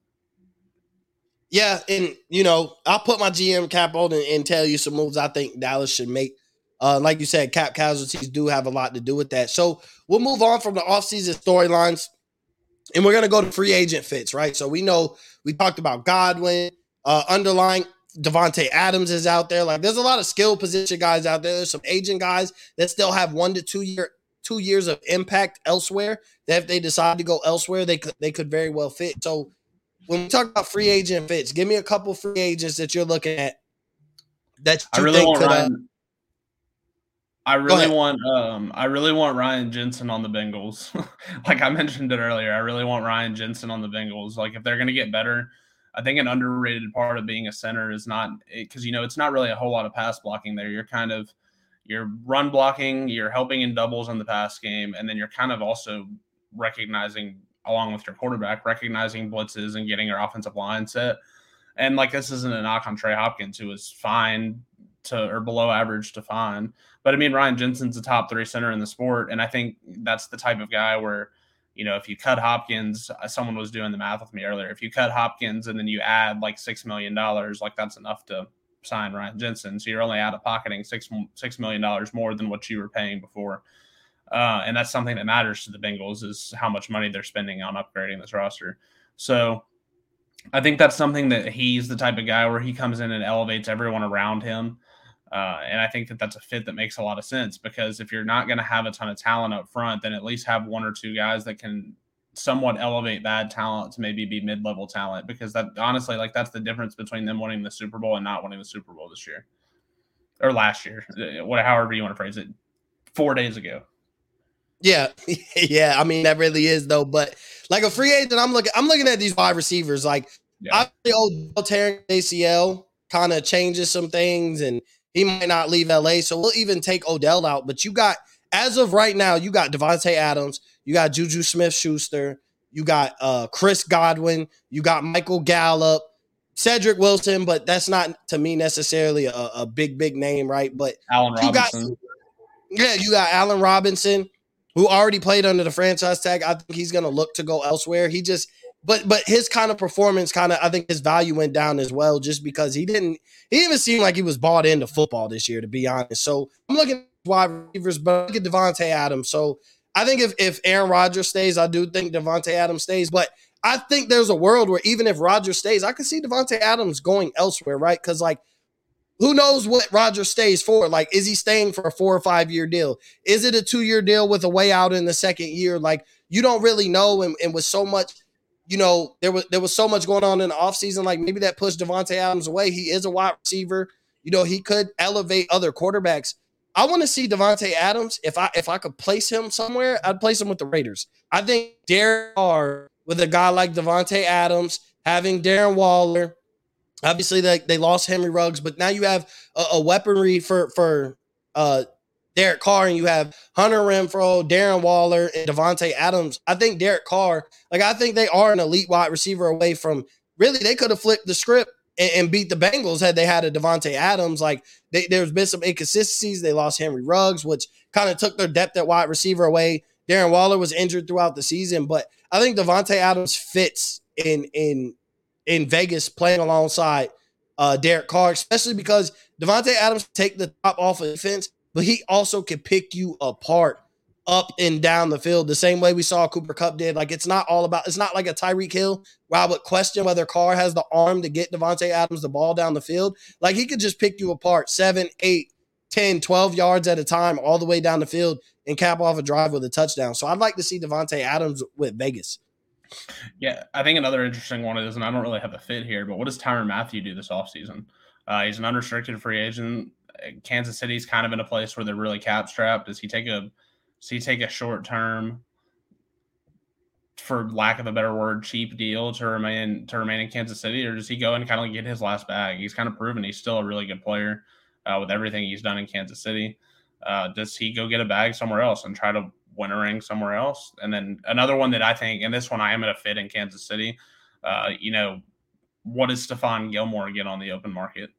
Yeah, and you know, I'll put my GM cap on and, and tell you some moves I think Dallas should make. Uh, like you said, cap casualties do have a lot to do with that. So we'll move on from the offseason storylines and we're going to go to free agent fits, right? So we know we talked about Godwin, uh, underlying Davante Adams is out there. Like there's a lot of skill position guys out there. There's some agent guys that still have one to two year two years of impact elsewhere. That if they decide to go elsewhere, they could they could very well fit. So when we talk about free agent fits, give me a couple free agents that you're looking at. That I really want could, Ryan. Uh, I really want um I really want Ryan Jensen on the Bengals. like I mentioned it earlier, I really want Ryan Jensen on the Bengals. Like if they're going to get better, I think an underrated part of being a center is not because you know it's not really a whole lot of pass blocking there. You're kind of you're run blocking, you're helping in doubles in the pass game, and then you're kind of also recognizing along with your quarterback, recognizing blitzes and getting your offensive line set. And like this isn't a knock on Trey Hopkins, who is fine to or below average to fine. But I mean Ryan Jensen's a top three center in the sport, and I think that's the type of guy where you know, if you cut Hopkins, uh, someone was doing the math with me earlier. If you cut Hopkins and then you add like six million dollars, like that's enough to sign Ryan Jensen. So you're only out of pocketing six six million dollars more than what you were paying before. Uh, and that's something that matters to the Bengals is how much money they're spending on upgrading this roster. So I think that's something that he's the type of guy where he comes in and elevates everyone around him. Uh, and I think that that's a fit that makes a lot of sense because if you're not going to have a ton of talent up front, then at least have one or two guys that can somewhat elevate bad talent to maybe be mid-level talent because that honestly like that's the difference between them winning the Super Bowl and not winning the Super Bowl this year or last year, uh, what however you want to phrase it, four days ago. Yeah, yeah. I mean that really is though. But like a free agent, I'm looking. I'm looking at these wide receivers. Like yeah. obviously, Odell tearing ACL kind of changes some things, and he might not leave LA. So we'll even take Odell out. But you got, as of right now, you got Davante Adams, you got Juju Smith Schuster, you got uh, Chris Godwin, you got Michael Gallup, Cedric Wilson, but that's not to me necessarily a, a big, big name, right? But Allen Robinson. Got, yeah, you got Allen Robinson, who already played under the franchise tag. I think he's going to look to go elsewhere. He just but but his kind of performance kind of I think his value went down as well just because he didn't he didn't even seem like he was bought into football this year to be honest. So I'm looking at wide receivers, but look at Davante Adams. So I think if if Aaron Rodgers stays, I do think Davante Adams stays, but I think there's a world where even if Rodgers stays, I can see Davante Adams going elsewhere, right? Because like who knows what Rodgers stays for? Like, is he staying for a four or five year deal? Is it a two year deal with a way out in the second year? Like, you don't really know. And, and with so much you know, there was there was so much going on in the offseason. Like maybe that pushed Davante Adams away. He is a wide receiver. You know, he could elevate other quarterbacks. I want to see Davante Adams. If I if I could place him somewhere, I'd place him with the Raiders. I think Derek Carr with a guy like Davante Adams, having Darren Waller. Obviously, they, they lost Henry Ruggs, but now you have a, a weaponry for for uh Derek Carr and you have Hunter Renfrow, Darren Waller, and Davante Adams. I think Derek Carr, like I think they are an elite wide receiver away from really they could have flipped the script and, and, beat the Bengals had they had a Davante Adams. Like they, there's been some inconsistencies. They lost Henry Ruggs, which kind of took their depth at wide receiver away. Darren Waller was injured throughout the season, but I think Davante Adams fits in in in Vegas playing alongside uh, Derek Carr, especially because Davante Adams take the top off of defense, but he also can pick you apart up and down the field the same way we saw Cooper Kupp did. Like it's not all about it's not like a Tyreek Hill where I would question whether Carr has the arm to get Davante Adams the ball down the field. Like he could just pick you apart seven, eight, 10, 12 yards at a time all the way down the field and cap off a drive with a touchdown. So I'd like to see Davante Adams with Vegas. Yeah, I think another interesting one is, and I don't really have a fit here, but what does Tyrann Mathieu do this offseason? Uh, he's an unrestricted free agent. Kansas City's kind of in a place where they're really cap strapped. Does he take a does he take a short term, for lack of a better word, cheap deal to remain to remain in Kansas City, or does he go and kind of get his last bag? He's kind of proven he's still a really good player uh, with everything he's done in Kansas City. Uh, does he go get a bag somewhere else and try to win a ring somewhere else? And then another one that I think, and this one I am going to fit in Kansas City. Uh, you know, what does Stephon Gilmore get on the open market?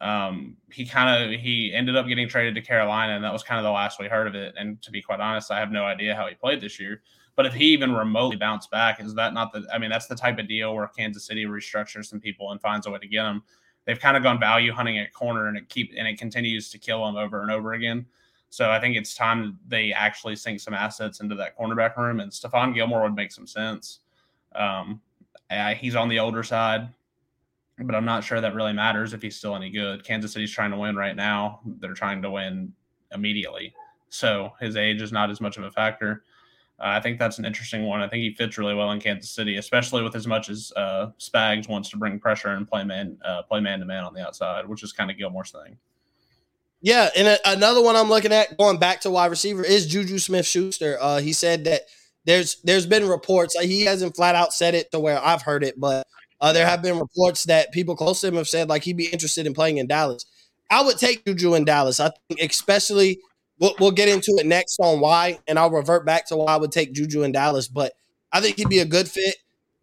Um, he kind of he ended up getting traded to Carolina, and that was kind of the last we heard of it. And to be quite honest, I have no idea how he played this year. But if he even remotely bounced back, is that not the? I mean, that's the type of deal where Kansas City restructures some people and finds a way to get them. They've kind of gone value hunting at corner, and it keep and it continues to kill them over and over again. So I think it's time they actually sink some assets into that cornerback room, and Stephon Gilmore would make some sense. Um, he's on the older side but I'm not sure that really matters if he's still any good. Kansas City's trying to win right now. They're trying to win immediately. So his age is not as much of a factor. Uh, I think that's an interesting one. I think he fits really well in Kansas City, especially with as much as uh, Spags wants to bring pressure and play man, uh, play man to man on the outside, which is kind of Gilmore's thing. Yeah, and a, another one I'm looking at going back to wide receiver is Juju Smith Schuster. Uh, he said that there's there's been reports. he hasn't flat out said it to where I've heard it, but uh, there have been reports that people close to him have said like he'd be interested in playing in Dallas. I would take Juju in Dallas. I think especially we'll, we'll get into it next on why, and I'll revert back to why I would take Juju in Dallas. But I think he'd be a good fit.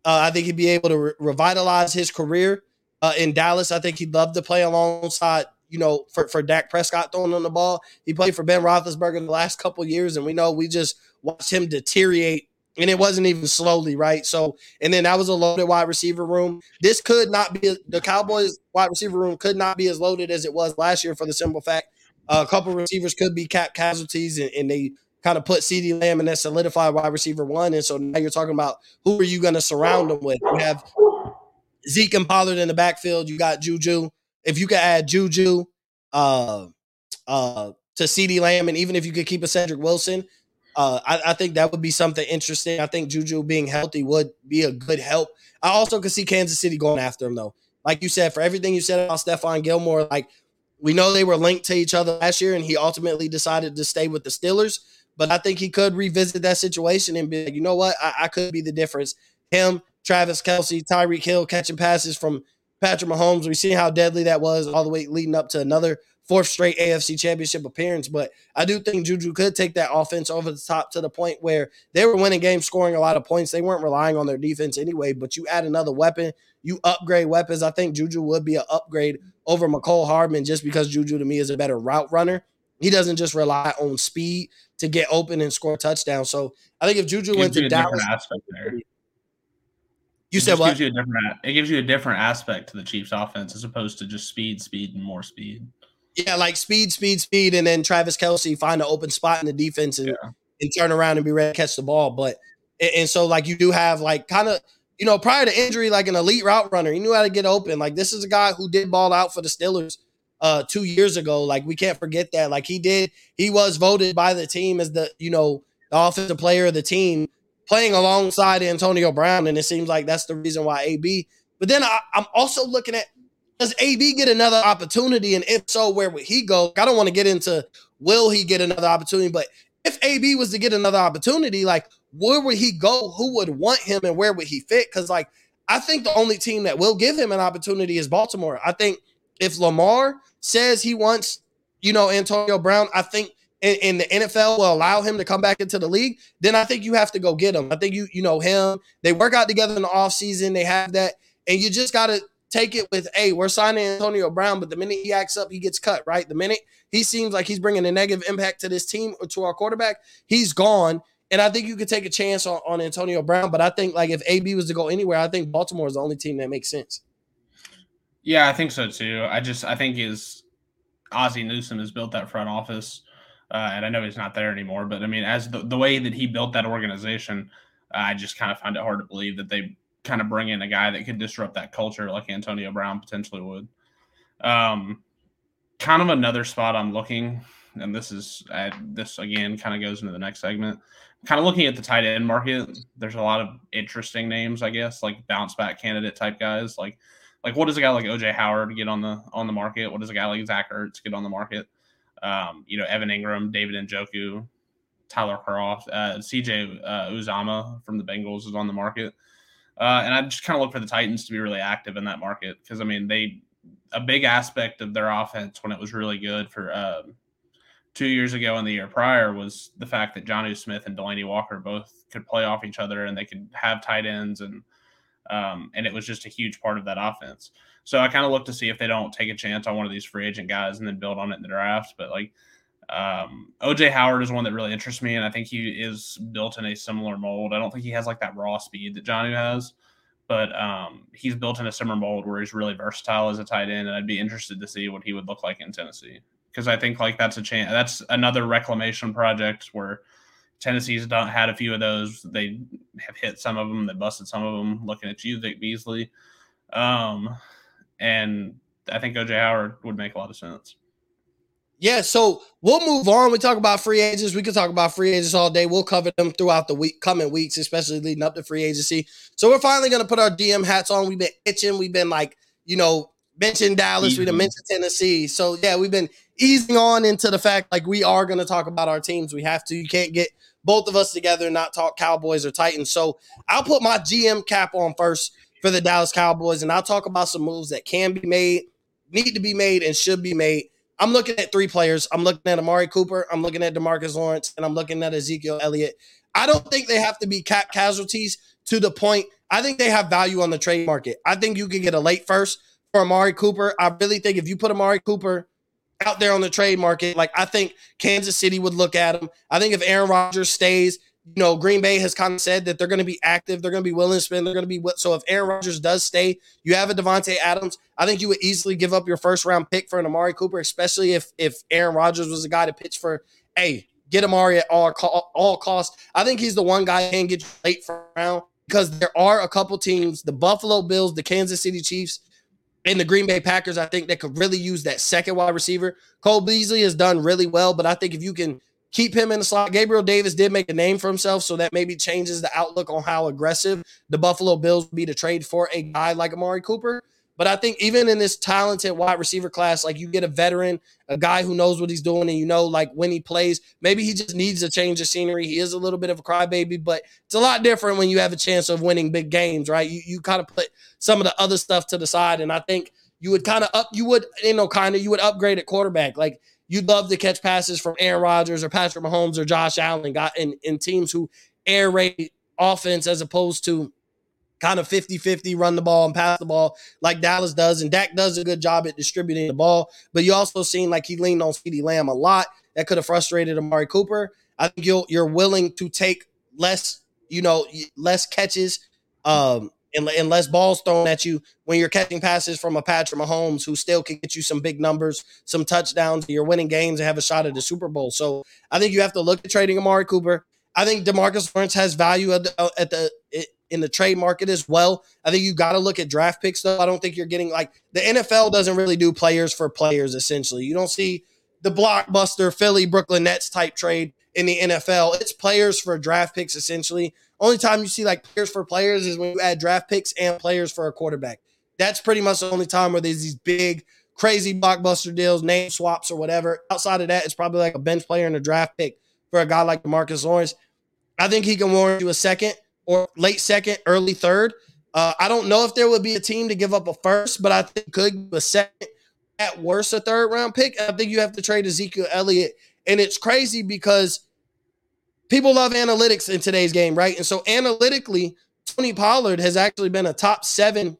Uh, I think he'd be able to re- revitalize his career uh, in Dallas. I think he'd love to play alongside, you know, for, for Dak Prescott throwing on the ball. He played for Ben Roethlisberger the last couple years, and we know we just watched him deteriorate and it wasn't even slowly, right? So, and then that was a loaded wide receiver room. This could not be the Cowboys wide receiver room could not be as loaded as it was last year for the simple fact uh, a couple receivers could be cap casualties, and, and they kind of put CeeDee Lamb in that solidified wide receiver one. And so now you're talking about who are you going to surround them with? You have Zeke and Pollard in the backfield. You got Juju. If you could add Juju uh, uh, to CeeDee Lamb, and even if you could keep a Cedric Wilson, uh, I, I, think that would be something interesting. I think Juju being healthy would be a good help. I also could see Kansas City going after him though. Like you said, for everything you said about Stephon Gilmore, like we know they were linked to each other last year, and he ultimately decided to stay with the Steelers. But I think he could revisit that situation and be like, you know what, I, I could be the difference. Him, Travis Kelce, Tyreek Hill catching passes from Patrick Mahomes. We see how deadly that was all the way leading up to another fourth straight AFC championship appearance. But I do think Juju could take that offense over the top to the point where they were winning games, scoring a lot of points. They weren't relying on their defense anyway. But you add another weapon, you upgrade weapons. I think Juju would be an upgrade over Mecole Hardman just because Juju to me is a better route runner. He doesn't just rely on speed to get open and score touchdowns. So I think if Juju went to Dallas, you it said what? Gives you a different, it gives you a different aspect to the Chiefs offense as opposed to just speed, speed, and more speed. Yeah, like speed, speed, speed, and then Travis Kelce find an open spot in the defense and, yeah. and turn around and be ready to catch the ball. But and, and so like you do have like kind of you know prior to injury like an elite route runner. He knew how to get open. Like this is a guy who did ball out for the Steelers uh two years ago. Like we can't forget that. Like he did. He was voted by the team as the you know the offensive player of the team playing alongside Antonio Brown, and it seems like that's the reason why AB. But then I, I'm also looking at does AB get another opportunity? And if so, where would he go? I don't want to get into will he get another opportunity, but if AB was to get another opportunity, like where would he go? Who would want him and where would he fit? Because like I think the only team that will give him an opportunity is Baltimore. I think if Lamar says he wants, you know, Antonio Brown, I think and, the NFL will allow him to come back into the league, then I think you have to go get him. I think you, you know, him, they work out together in the offseason. They have that. And you just gotta take it with, hey, we're signing Antonio Brown, but the minute he acts up, he gets cut, right? The minute he seems like he's bringing a negative impact to this team or to our quarterback, he's gone. And I think you could take a chance on, on Antonio Brown. But I think like if AB was to go anywhere, I think Baltimore is the only team that makes sense. Yeah, I think so too. I just I think is Ozzie Newsome has built that front office, uh, and I know he's not there anymore. But I mean, as the, the way that he built that organization, I just kind of find it hard to believe that they kind of bring in a guy that could disrupt that culture like Antonio Brown potentially would. Um, kind of another spot I'm looking, and this is uh, this again kind of goes into the next segment. Kind of looking at the tight end market. There's a lot of interesting names, I guess, like bounce back candidate type guys. Like, like what does a guy like OJ Howard get on the on the market? What does a guy like Zach Ertz get on the market? Um, you know, Evan Engram, David Njoku, Tyler Kroft, uh, CJ uh, Uzomah from the Bengals is on the market. Uh, and I just kind of look for the Titans to be really active in that market because I mean they a big aspect of their offense when it was really good for um, two years ago and the year prior was the fact that Jonnu Smith and Delanie Walker both could play off each other and they could have tight ends and um, and it was just a huge part of that offense. So I kind of look to see if they don't take a chance on one of these free agent guys and then build on it in the draft. But like um, OJ Howard is one that really interests me, and I think he is built in a similar mold. I don't think he has like that raw speed that Jonnu has, but um, he's built in a similar mold where he's really versatile as a tight end, and I'd be interested to see what he would look like in Tennessee because I think like that's a chance. That's another reclamation project where Tennessee's done had a few of those. They have hit some of them. They busted some of them. Looking at you, Vic Beasley, um, and I think OJ Howard would make a lot of sense. Yeah, so we'll move on. We talk about free agents. We can talk about free agents all day. We'll cover them throughout the week, coming weeks, especially leading up to free agency. So we're finally going to put our DM hats on. We've been itching. We've been like, you know, mentioned Dallas. We've mentioned Tennessee. So yeah, we've been easing on into the fact like we are going to talk about our teams. We have to. You can't get both of us together and not talk Cowboys or Titans. So I'll put my GM cap on first for the Dallas Cowboys, and I'll talk about some moves that can be made, need to be made, and should be made I'm looking at three players. I'm looking at Amari Cooper. I'm looking at Demarcus Lawrence, and I'm looking at Ezekiel Elliott. I don't think they have to be cap casualties to the point. I think they have value on the trade market. I think you can get a late first for Amari Cooper. I really think if you put Amari Cooper out there on the trade market, like I think Kansas City would look at him. I think if Aaron Rodgers stays, you know, Green Bay has kind of said that they're going to be active. They're going to be willing to spend. They're going to be so. If Aaron Rodgers does stay, you have a Davante Adams. I think you would easily give up your first round pick for an Amari Cooper, especially if if Aaron Rodgers was the guy to pitch for. Hey, get Amari at all all cost. I think he's the one guy can get late for round because there are a couple teams, the Buffalo Bills, the Kansas City Chiefs, and the Green Bay Packers. I think they could really use that second wide receiver. Cole Beasley has done really well, but I think if you can keep him in the slot. Gabriel Davis did make a name for himself, so that maybe changes the outlook on how aggressive the Buffalo Bills be to trade for a guy like Amari Cooper. But I think even in this talented wide receiver class, like you get a veteran, a guy who knows what he's doing, and you know, like when he plays, maybe he just needs a change of scenery. He is a little bit of a crybaby, but it's a lot different when you have a chance of winning big games, right? You you kind of put some of the other stuff to the side, and I think you would kind of up, you would, you know, kind of you would upgrade at quarterback. Like you'd love to catch passes from Aaron Rodgers or Patrick Mahomes or Josh Allen, got in, in teams who air raid offense as opposed to kind of 50-50 run the ball and pass the ball like Dallas does. And Dak does a good job at distributing the ball. But you also seen like he leaned on CeeDee Lamb a lot. That could have frustrated Amari Cooper. I think you'll you're willing to take less, you know, less catches um and, and less balls thrown at you when you're catching passes from a Patrick Mahomes who still can get you some big numbers, some touchdowns, you're winning games and have a shot at the Super Bowl. So I think you have to look at trading Amari Cooper. I think Demarcus Lawrence has value at the, at the in the trade market as well. I think you got to look at draft picks though. I don't think you're getting like the NFL doesn't really do players for players essentially. You don't see the blockbuster Philly Brooklyn Nets type trade in the NFL. It's players for draft picks essentially. Only time you see like players for players is when you add draft picks and players for a quarterback. That's pretty much the only time where there's these big, crazy blockbuster deals, name swaps, or whatever. Outside of that, it's probably like a bench player and a draft pick for a guy like Marcus Lawrence. I think he can warrant you a second or late second, early third. Uh, I don't know if there would be a team to give up a first, but I think could give a second, at worst, a third round pick. I think you have to trade Ezekiel Elliott. And it's crazy because people love analytics in today's game, right? And so analytically, Tony Pollard has actually been a top seven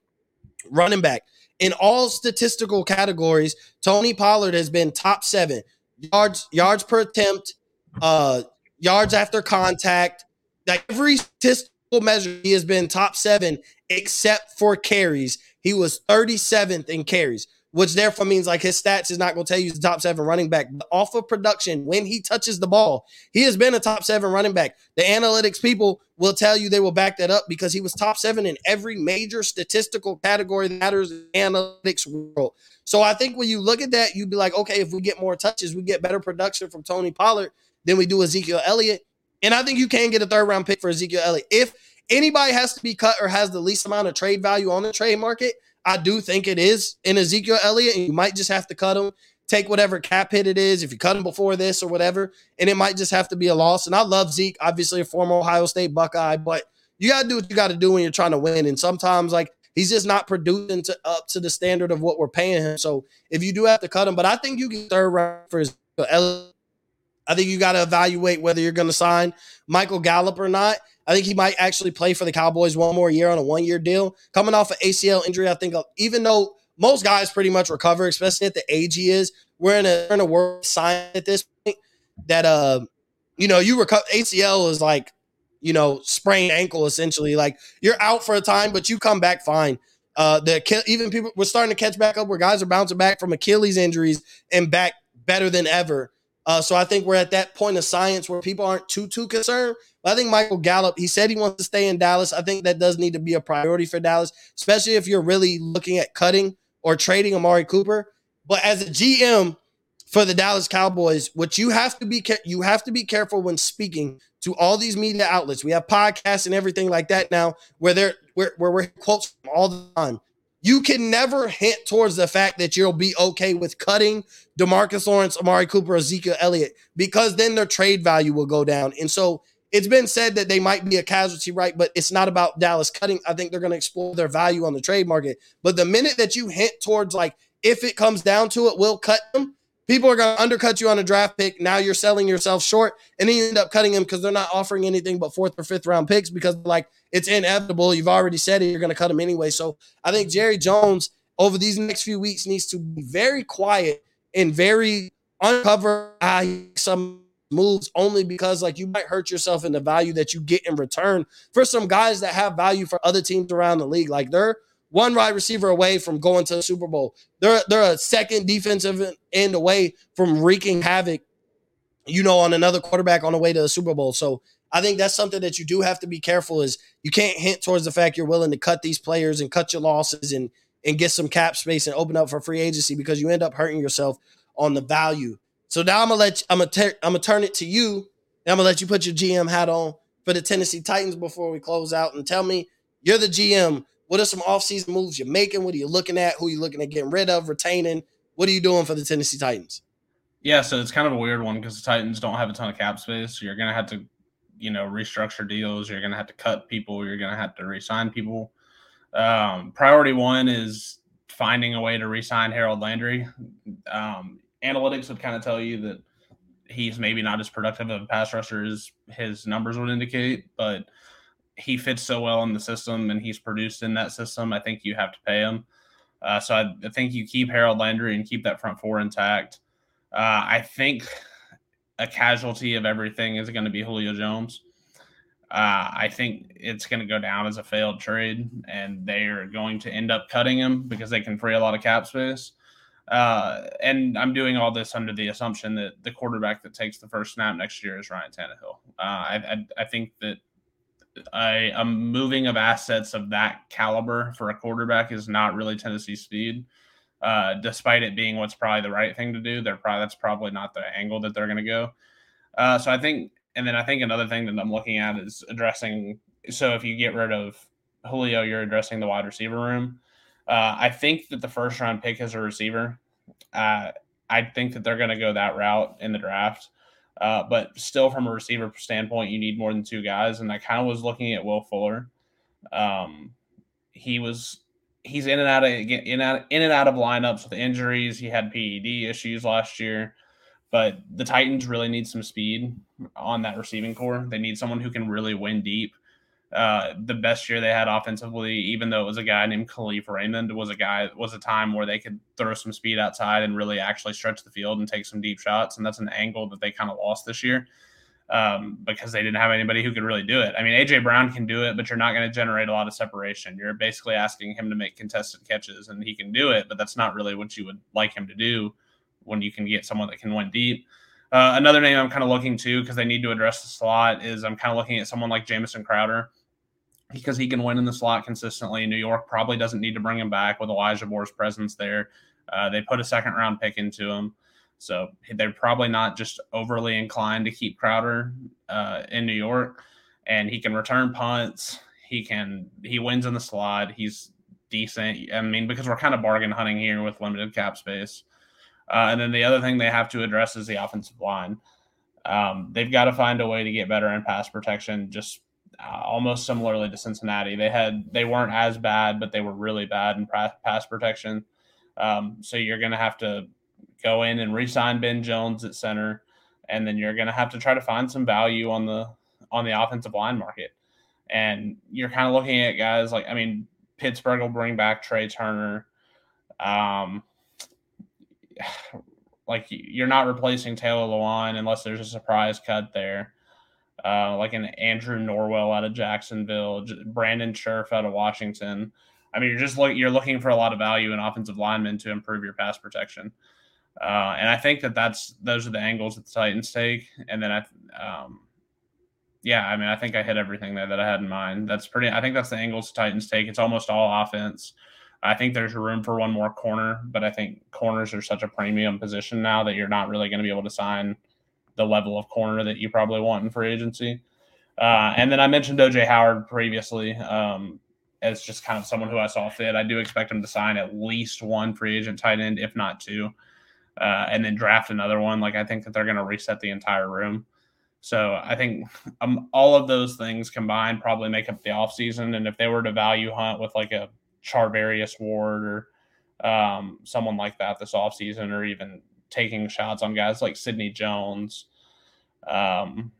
running back in all statistical categories. Tony Pollard has been top seven yards, yards per attempt, uh, yards after contact. Like every statistical measure, he has been top seven except for carries. He was 37th in carries, which therefore means like his stats is not going to tell you he's the top seven running back. But off of production, when he touches the ball, he has been a top seven running back. The analytics people will tell you they will back that up because he was top seven in every major statistical category that matters in analytics world. So I think when you look at that, you'd be like, okay, if we get more touches, we get better production from Tony Pollard than we do Ezekiel Elliott. And I think you can get a third round pick for Ezekiel Elliott. If anybody has to be cut or has the least amount of trade value on the trade market, I do think it is in Ezekiel Elliott, and you might just have to cut him, take whatever cap hit it is, if you cut him before this or whatever, and it might just have to be a loss. And I love Zeke, obviously a former Ohio State Buckeye, but you got to do what you got to do when you're trying to win. And sometimes, like, he's just not producing to, up to the standard of what we're paying him. So if you do have to cut him, but I think you can third round for Ezekiel Elliott. I think you got to evaluate whether you're going to sign Michael Gallup or not. I think he might actually play for the Cowboys one more year on a one year deal. Coming off an ACL injury, I think uh, even though most guys pretty much recover, especially at the age he is, we're in a, in a world sign at this point that, uh, you know, you recover. ACL is like, you know, sprained ankle essentially. Like you're out for a time, but you come back fine. Uh, the even people we're starting to catch back up where guys are bouncing back from Achilles injuries and back better than ever. Uh, so I think we're at that point of science where people aren't too too concerned. But I think Michael Gallup, he said he wants to stay in Dallas. I think that does need to be a priority for Dallas, especially if you're really looking at cutting or trading Amari Cooper. But as a GM for the Dallas Cowboys, what you have to be you have to be careful when speaking to all these media outlets. We have podcasts and everything like that now, where they're where, where we're quotes all the time. You can never hint towards the fact that you'll be okay with cutting Demarcus Lawrence, Amari Cooper, Ezekiel Elliott, because then their trade value will go down. And so it's been said that they might be a casualty, right? But it's not about Dallas cutting. I think they're going to explore their value on the trade market. But the minute that you hint towards like, if it comes down to it, we'll cut them. People are going to undercut you on a draft pick. Now you're selling yourself short, and then you end up cutting them because they're not offering anything but fourth or fifth round picks because like it's inevitable. You've already said it. You're going to cut them anyway. So I think Jerry Jones over these next few weeks needs to be very quiet and very uncover some moves only because like you might hurt yourself in the value that you get in return for some guys that have value for other teams around the league. Like they're one wide receiver away from going to the Super Bowl. They're they're a second defensive end away from wreaking havoc, you know, on another quarterback on the way to the Super Bowl. So I think that's something that you do have to be careful is you can't hint towards the fact you're willing to cut these players and cut your losses and and get some cap space and open up for free agency because you end up hurting yourself on the value. So now I'm gonna let I'm gonna ter- I'm gonna turn it to you and I'm gonna let you put your GM hat on for the Tennessee Titans before we close out and tell me you're the GM. What are some offseason moves you're making? What are you looking at? Who are you looking at getting rid of, retaining? What are you doing for the Tennessee Titans? Yeah, so it's kind of a weird one because the Titans don't have a ton of cap space. You're gonna have to, you know, restructure deals. You're gonna have to cut people. You're gonna have to resign people. Um, priority one is finding a way to resign Harold Landry. Um, analytics would kind of tell you that he's maybe not as productive of a pass rusher as his numbers would indicate, but he fits so well in the system and he's produced in that system. I think you have to pay him. Uh, so I, I, think you keep Harold Landry and keep that front four intact. Uh, I think a casualty of everything is going to be Julio Jones. Uh, I think it's going to go down as a failed trade, and they are going to end up cutting him because they can free a lot of cap space. Uh, and I'm doing all this under the assumption that the quarterback that takes the first snap next year is Ryan Tannehill. Uh, I, I, I, think that a, moving of assets of that caliber for a quarterback is not really Tennessee speed. Uh, despite it being what's probably the right thing to do, they're probably that's probably not the angle that they're going to go. Uh, so I think and then I think another thing that I'm looking at is addressing. So if you get rid of Julio, you're addressing the wide receiver room. Uh, I think that the first round pick is a receiver, uh, I think that they're going to go that route in the draft. Uh, but still, from a receiver standpoint, you need more than two guys. And I kind of was looking at Will Fuller. Um, he was he's in and out of in out in and out of lineups with injuries. He had PED issues last year. But the Titans really need some speed on that receiving core. They need someone who can really win deep. Uh, the best year they had offensively, even though it was a guy named Kalif Raymond, was a guy was a time where they could throw some speed outside and really actually stretch the field and take some deep shots. And that's an angle that they kind of lost this year. um, because they didn't have anybody who could really do it. I mean, AJ Brown can do it, but you're not going to generate a lot of separation. You're basically asking him to make contested catches, and he can do it, but that's not really what you would like him to do when you can get someone that can win deep. Uh, another name I'm kind of looking to because they need to address the slot is I'm kind of looking at someone like Jamison Crowder because he can win in the slot consistently. New York probably doesn't need to bring him back with Elijah Moore's presence there. Uh, they put a second round pick into him. So they're probably not just overly inclined to keep Crowder uh, in New York. And he can return punts. He can he wins in the slot. He's decent. I mean, because we're kind of bargain hunting here with limited cap space. Uh, and then the other thing they have to address is the offensive line. Um, they've got to find a way to get better in pass protection. Just uh, almost similarly to Cincinnati, they had they weren't as bad, but they were really bad in pass protection. Um, so you're going to have to go in and re-sign Ben Jones at center, and then you're going to have to try to find some value on the on the offensive line market. And you're kind of looking at guys like I mean Pittsburgh will bring back Trai Turner. Um, like you're not replacing Taylor Lewan unless there's a surprise cut there. Uh, like an Andrew Norwell out of Jacksonville, Brandon Scherff out of Washington. I mean, you're just look, you're looking for a lot of value in offensive linemen to improve your pass protection. Uh, and I think that that's those are the angles that the Titans take. And then I, um, yeah, I mean, I think I hit everything there that I had in mind. That's pretty. I think that's the angles the Titans take. It's almost all offense. I think there's room for one more corner, but I think corners are such a premium position now that you're not really going to be able to sign the level of corner that you probably want in free agency. Uh, and then I mentioned OJ Howard previously um, as just kind of someone who I saw fit. I do expect him to sign at least one free agent tight end, if not two uh, and then draft another one. Like I think that they're going to reset the entire room. So I think um, all of those things combined probably make up the offseason. And if they were to value hunt with like a Charvarius Ward or um, someone like that this offseason, or even taking shots on guys like Sidney Jones, um,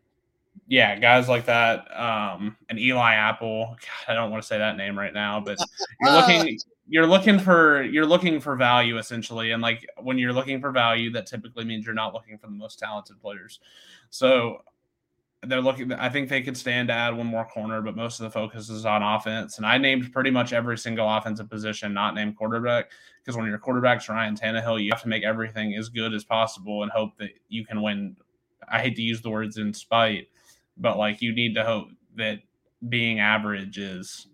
yeah, guys like that, um, and Eli Apple. God, I don't want to say that name right now, but you're looking you're looking for you're looking for value essentially and like when you're looking for value that typically means you're not looking for the most talented players. So they're looking i think they could stand to add one more corner but most of the focus is on offense and i named pretty much every single offensive position not named quarterback because when your quarterback's ryan Tannehill, you have to make everything as good as possible and hope that you can win i hate to use the words in spite but like you need to hope that being average is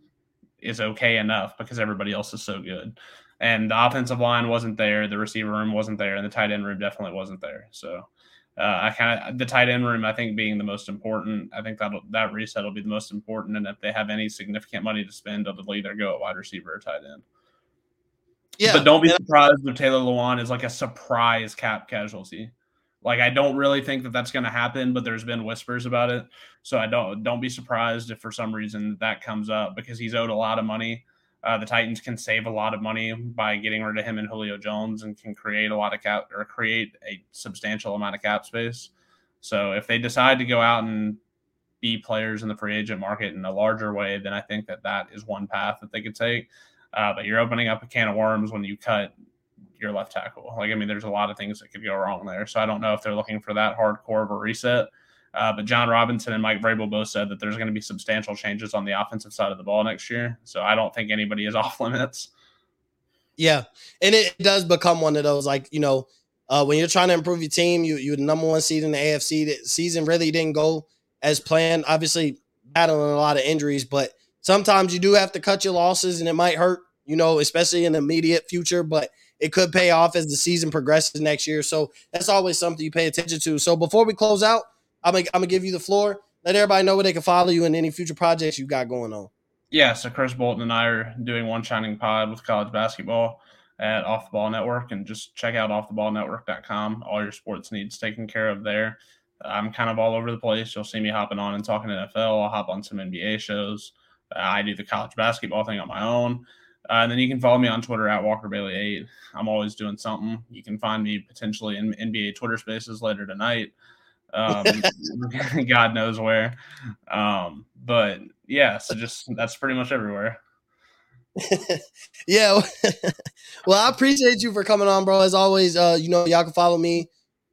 is okay enough because everybody else is so good. And the offensive line wasn't there, the receiver room wasn't there, and the tight end room definitely wasn't there. So Uh, I kind of the tight end room, I think, being the most important. I think that that reset will be the most important. And if they have any significant money to spend, they'll either go at wide receiver or tight end. Yeah, but don't be surprised if Taylor Lewan is like a surprise cap casualty. Like I don't really think that that's going to happen, but there's been whispers about it. So I don't don't be surprised if for some reason that comes up because he's owed a lot of money. Uh, the Titans can save a lot of money by getting rid of him and Julio Jones and can create a lot of cap or create a substantial amount of cap space. So if they decide to go out and be players in the free agent market in a larger way, then I think that that is one path that they could take. Uh, but you're opening up a can of worms when you cut your left tackle. Like, I mean, there's a lot of things that could go wrong there. So I don't know if they're looking for that hardcore of a reset. Uh, but Jon Robinson and Mike Vrabel both said that there's going to be substantial changes on the offensive side of the ball next year. So I don't think anybody is off limits. Yeah, and it does become one of those like you know uh, when you're trying to improve your team, you you're the number one seed in the AFC. The season really didn't go as planned. Obviously, battling a lot of injuries, but sometimes you do have to cut your losses, and it might hurt. You know, especially in the immediate future, but it could pay off as the season progresses next year. So that's always something you pay attention to. So before we close out, I'm gonna, I'm gonna give you the floor. Let everybody know where they can follow you in any future projects you got going on. Yeah, so Chris Bolton and I are doing one shining pod with college basketball at Off the Ball Network, and just check out offtheballnetwork.com. All your sports needs taken care of there. I'm kind of all over the place. You'll see me hopping on and talking NFL. I'll hop on some NBA shows. I do the college basketball thing on my own. Uh, and then you can follow me on Twitter at Walker Bailey eight. I'm always doing something. You can find me potentially in NBA Twitter Spaces later tonight. Um, God knows where. Um, but yeah, so just that's pretty much everywhere. yeah. well, I appreciate you for coming on, bro. As always, uh, you know, y'all can follow me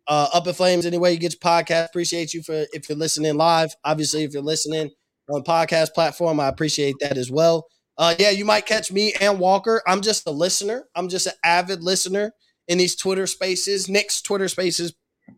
uh, Up in Flames, anywhere you get your podcast. Appreciate you for if you're listening live. Obviously, if you're listening on podcast platform, I appreciate that as well. Uh, yeah, you might catch me and Walker. I'm just a listener. I'm just an avid listener in these Twitter spaces, Knicks Twitter spaces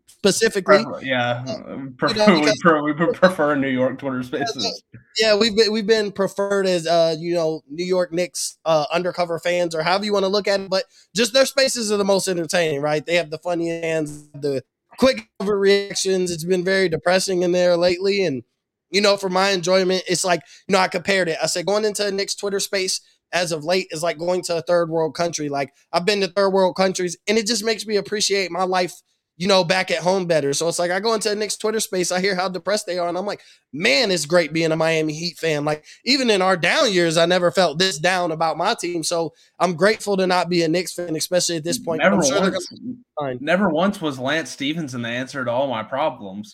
specifically. Prefer- yeah, you prefer, know, we, because- pre- we prefer New York Twitter Spaces. Yeah, we've been we've been preferred as uh, you know, New York Knicks uh undercover fans or however you want to look at it, but just their spaces are the most entertaining, right? They have the funny hands, the quick overreactions. It's been very depressing in there lately. And you know, for my enjoyment, it's like, you know, I compared it. I said going into a Knicks Twitter space as of late is like going to a third world country. Like I've been to third world countries and it just makes me appreciate my life, you know, back at home better. So it's like I go into the Knicks Twitter space, I hear how depressed they are, and I'm like, man, it's great being a Miami Heat fan. Like even in our down years, I never felt this down about my team. So I'm grateful to not be a Knicks fan, especially at this point. Never sure once, never once was Lance Stephenson the answer to all my problems.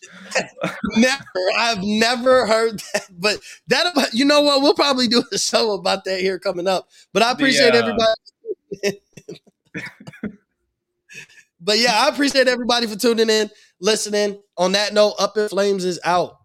never. I've never heard that. But that, about you know what? We'll probably do a show about that here coming up. But I appreciate uh, everybody. but yeah, I appreciate everybody for tuning in, listening. On that note, Up in Flames is out.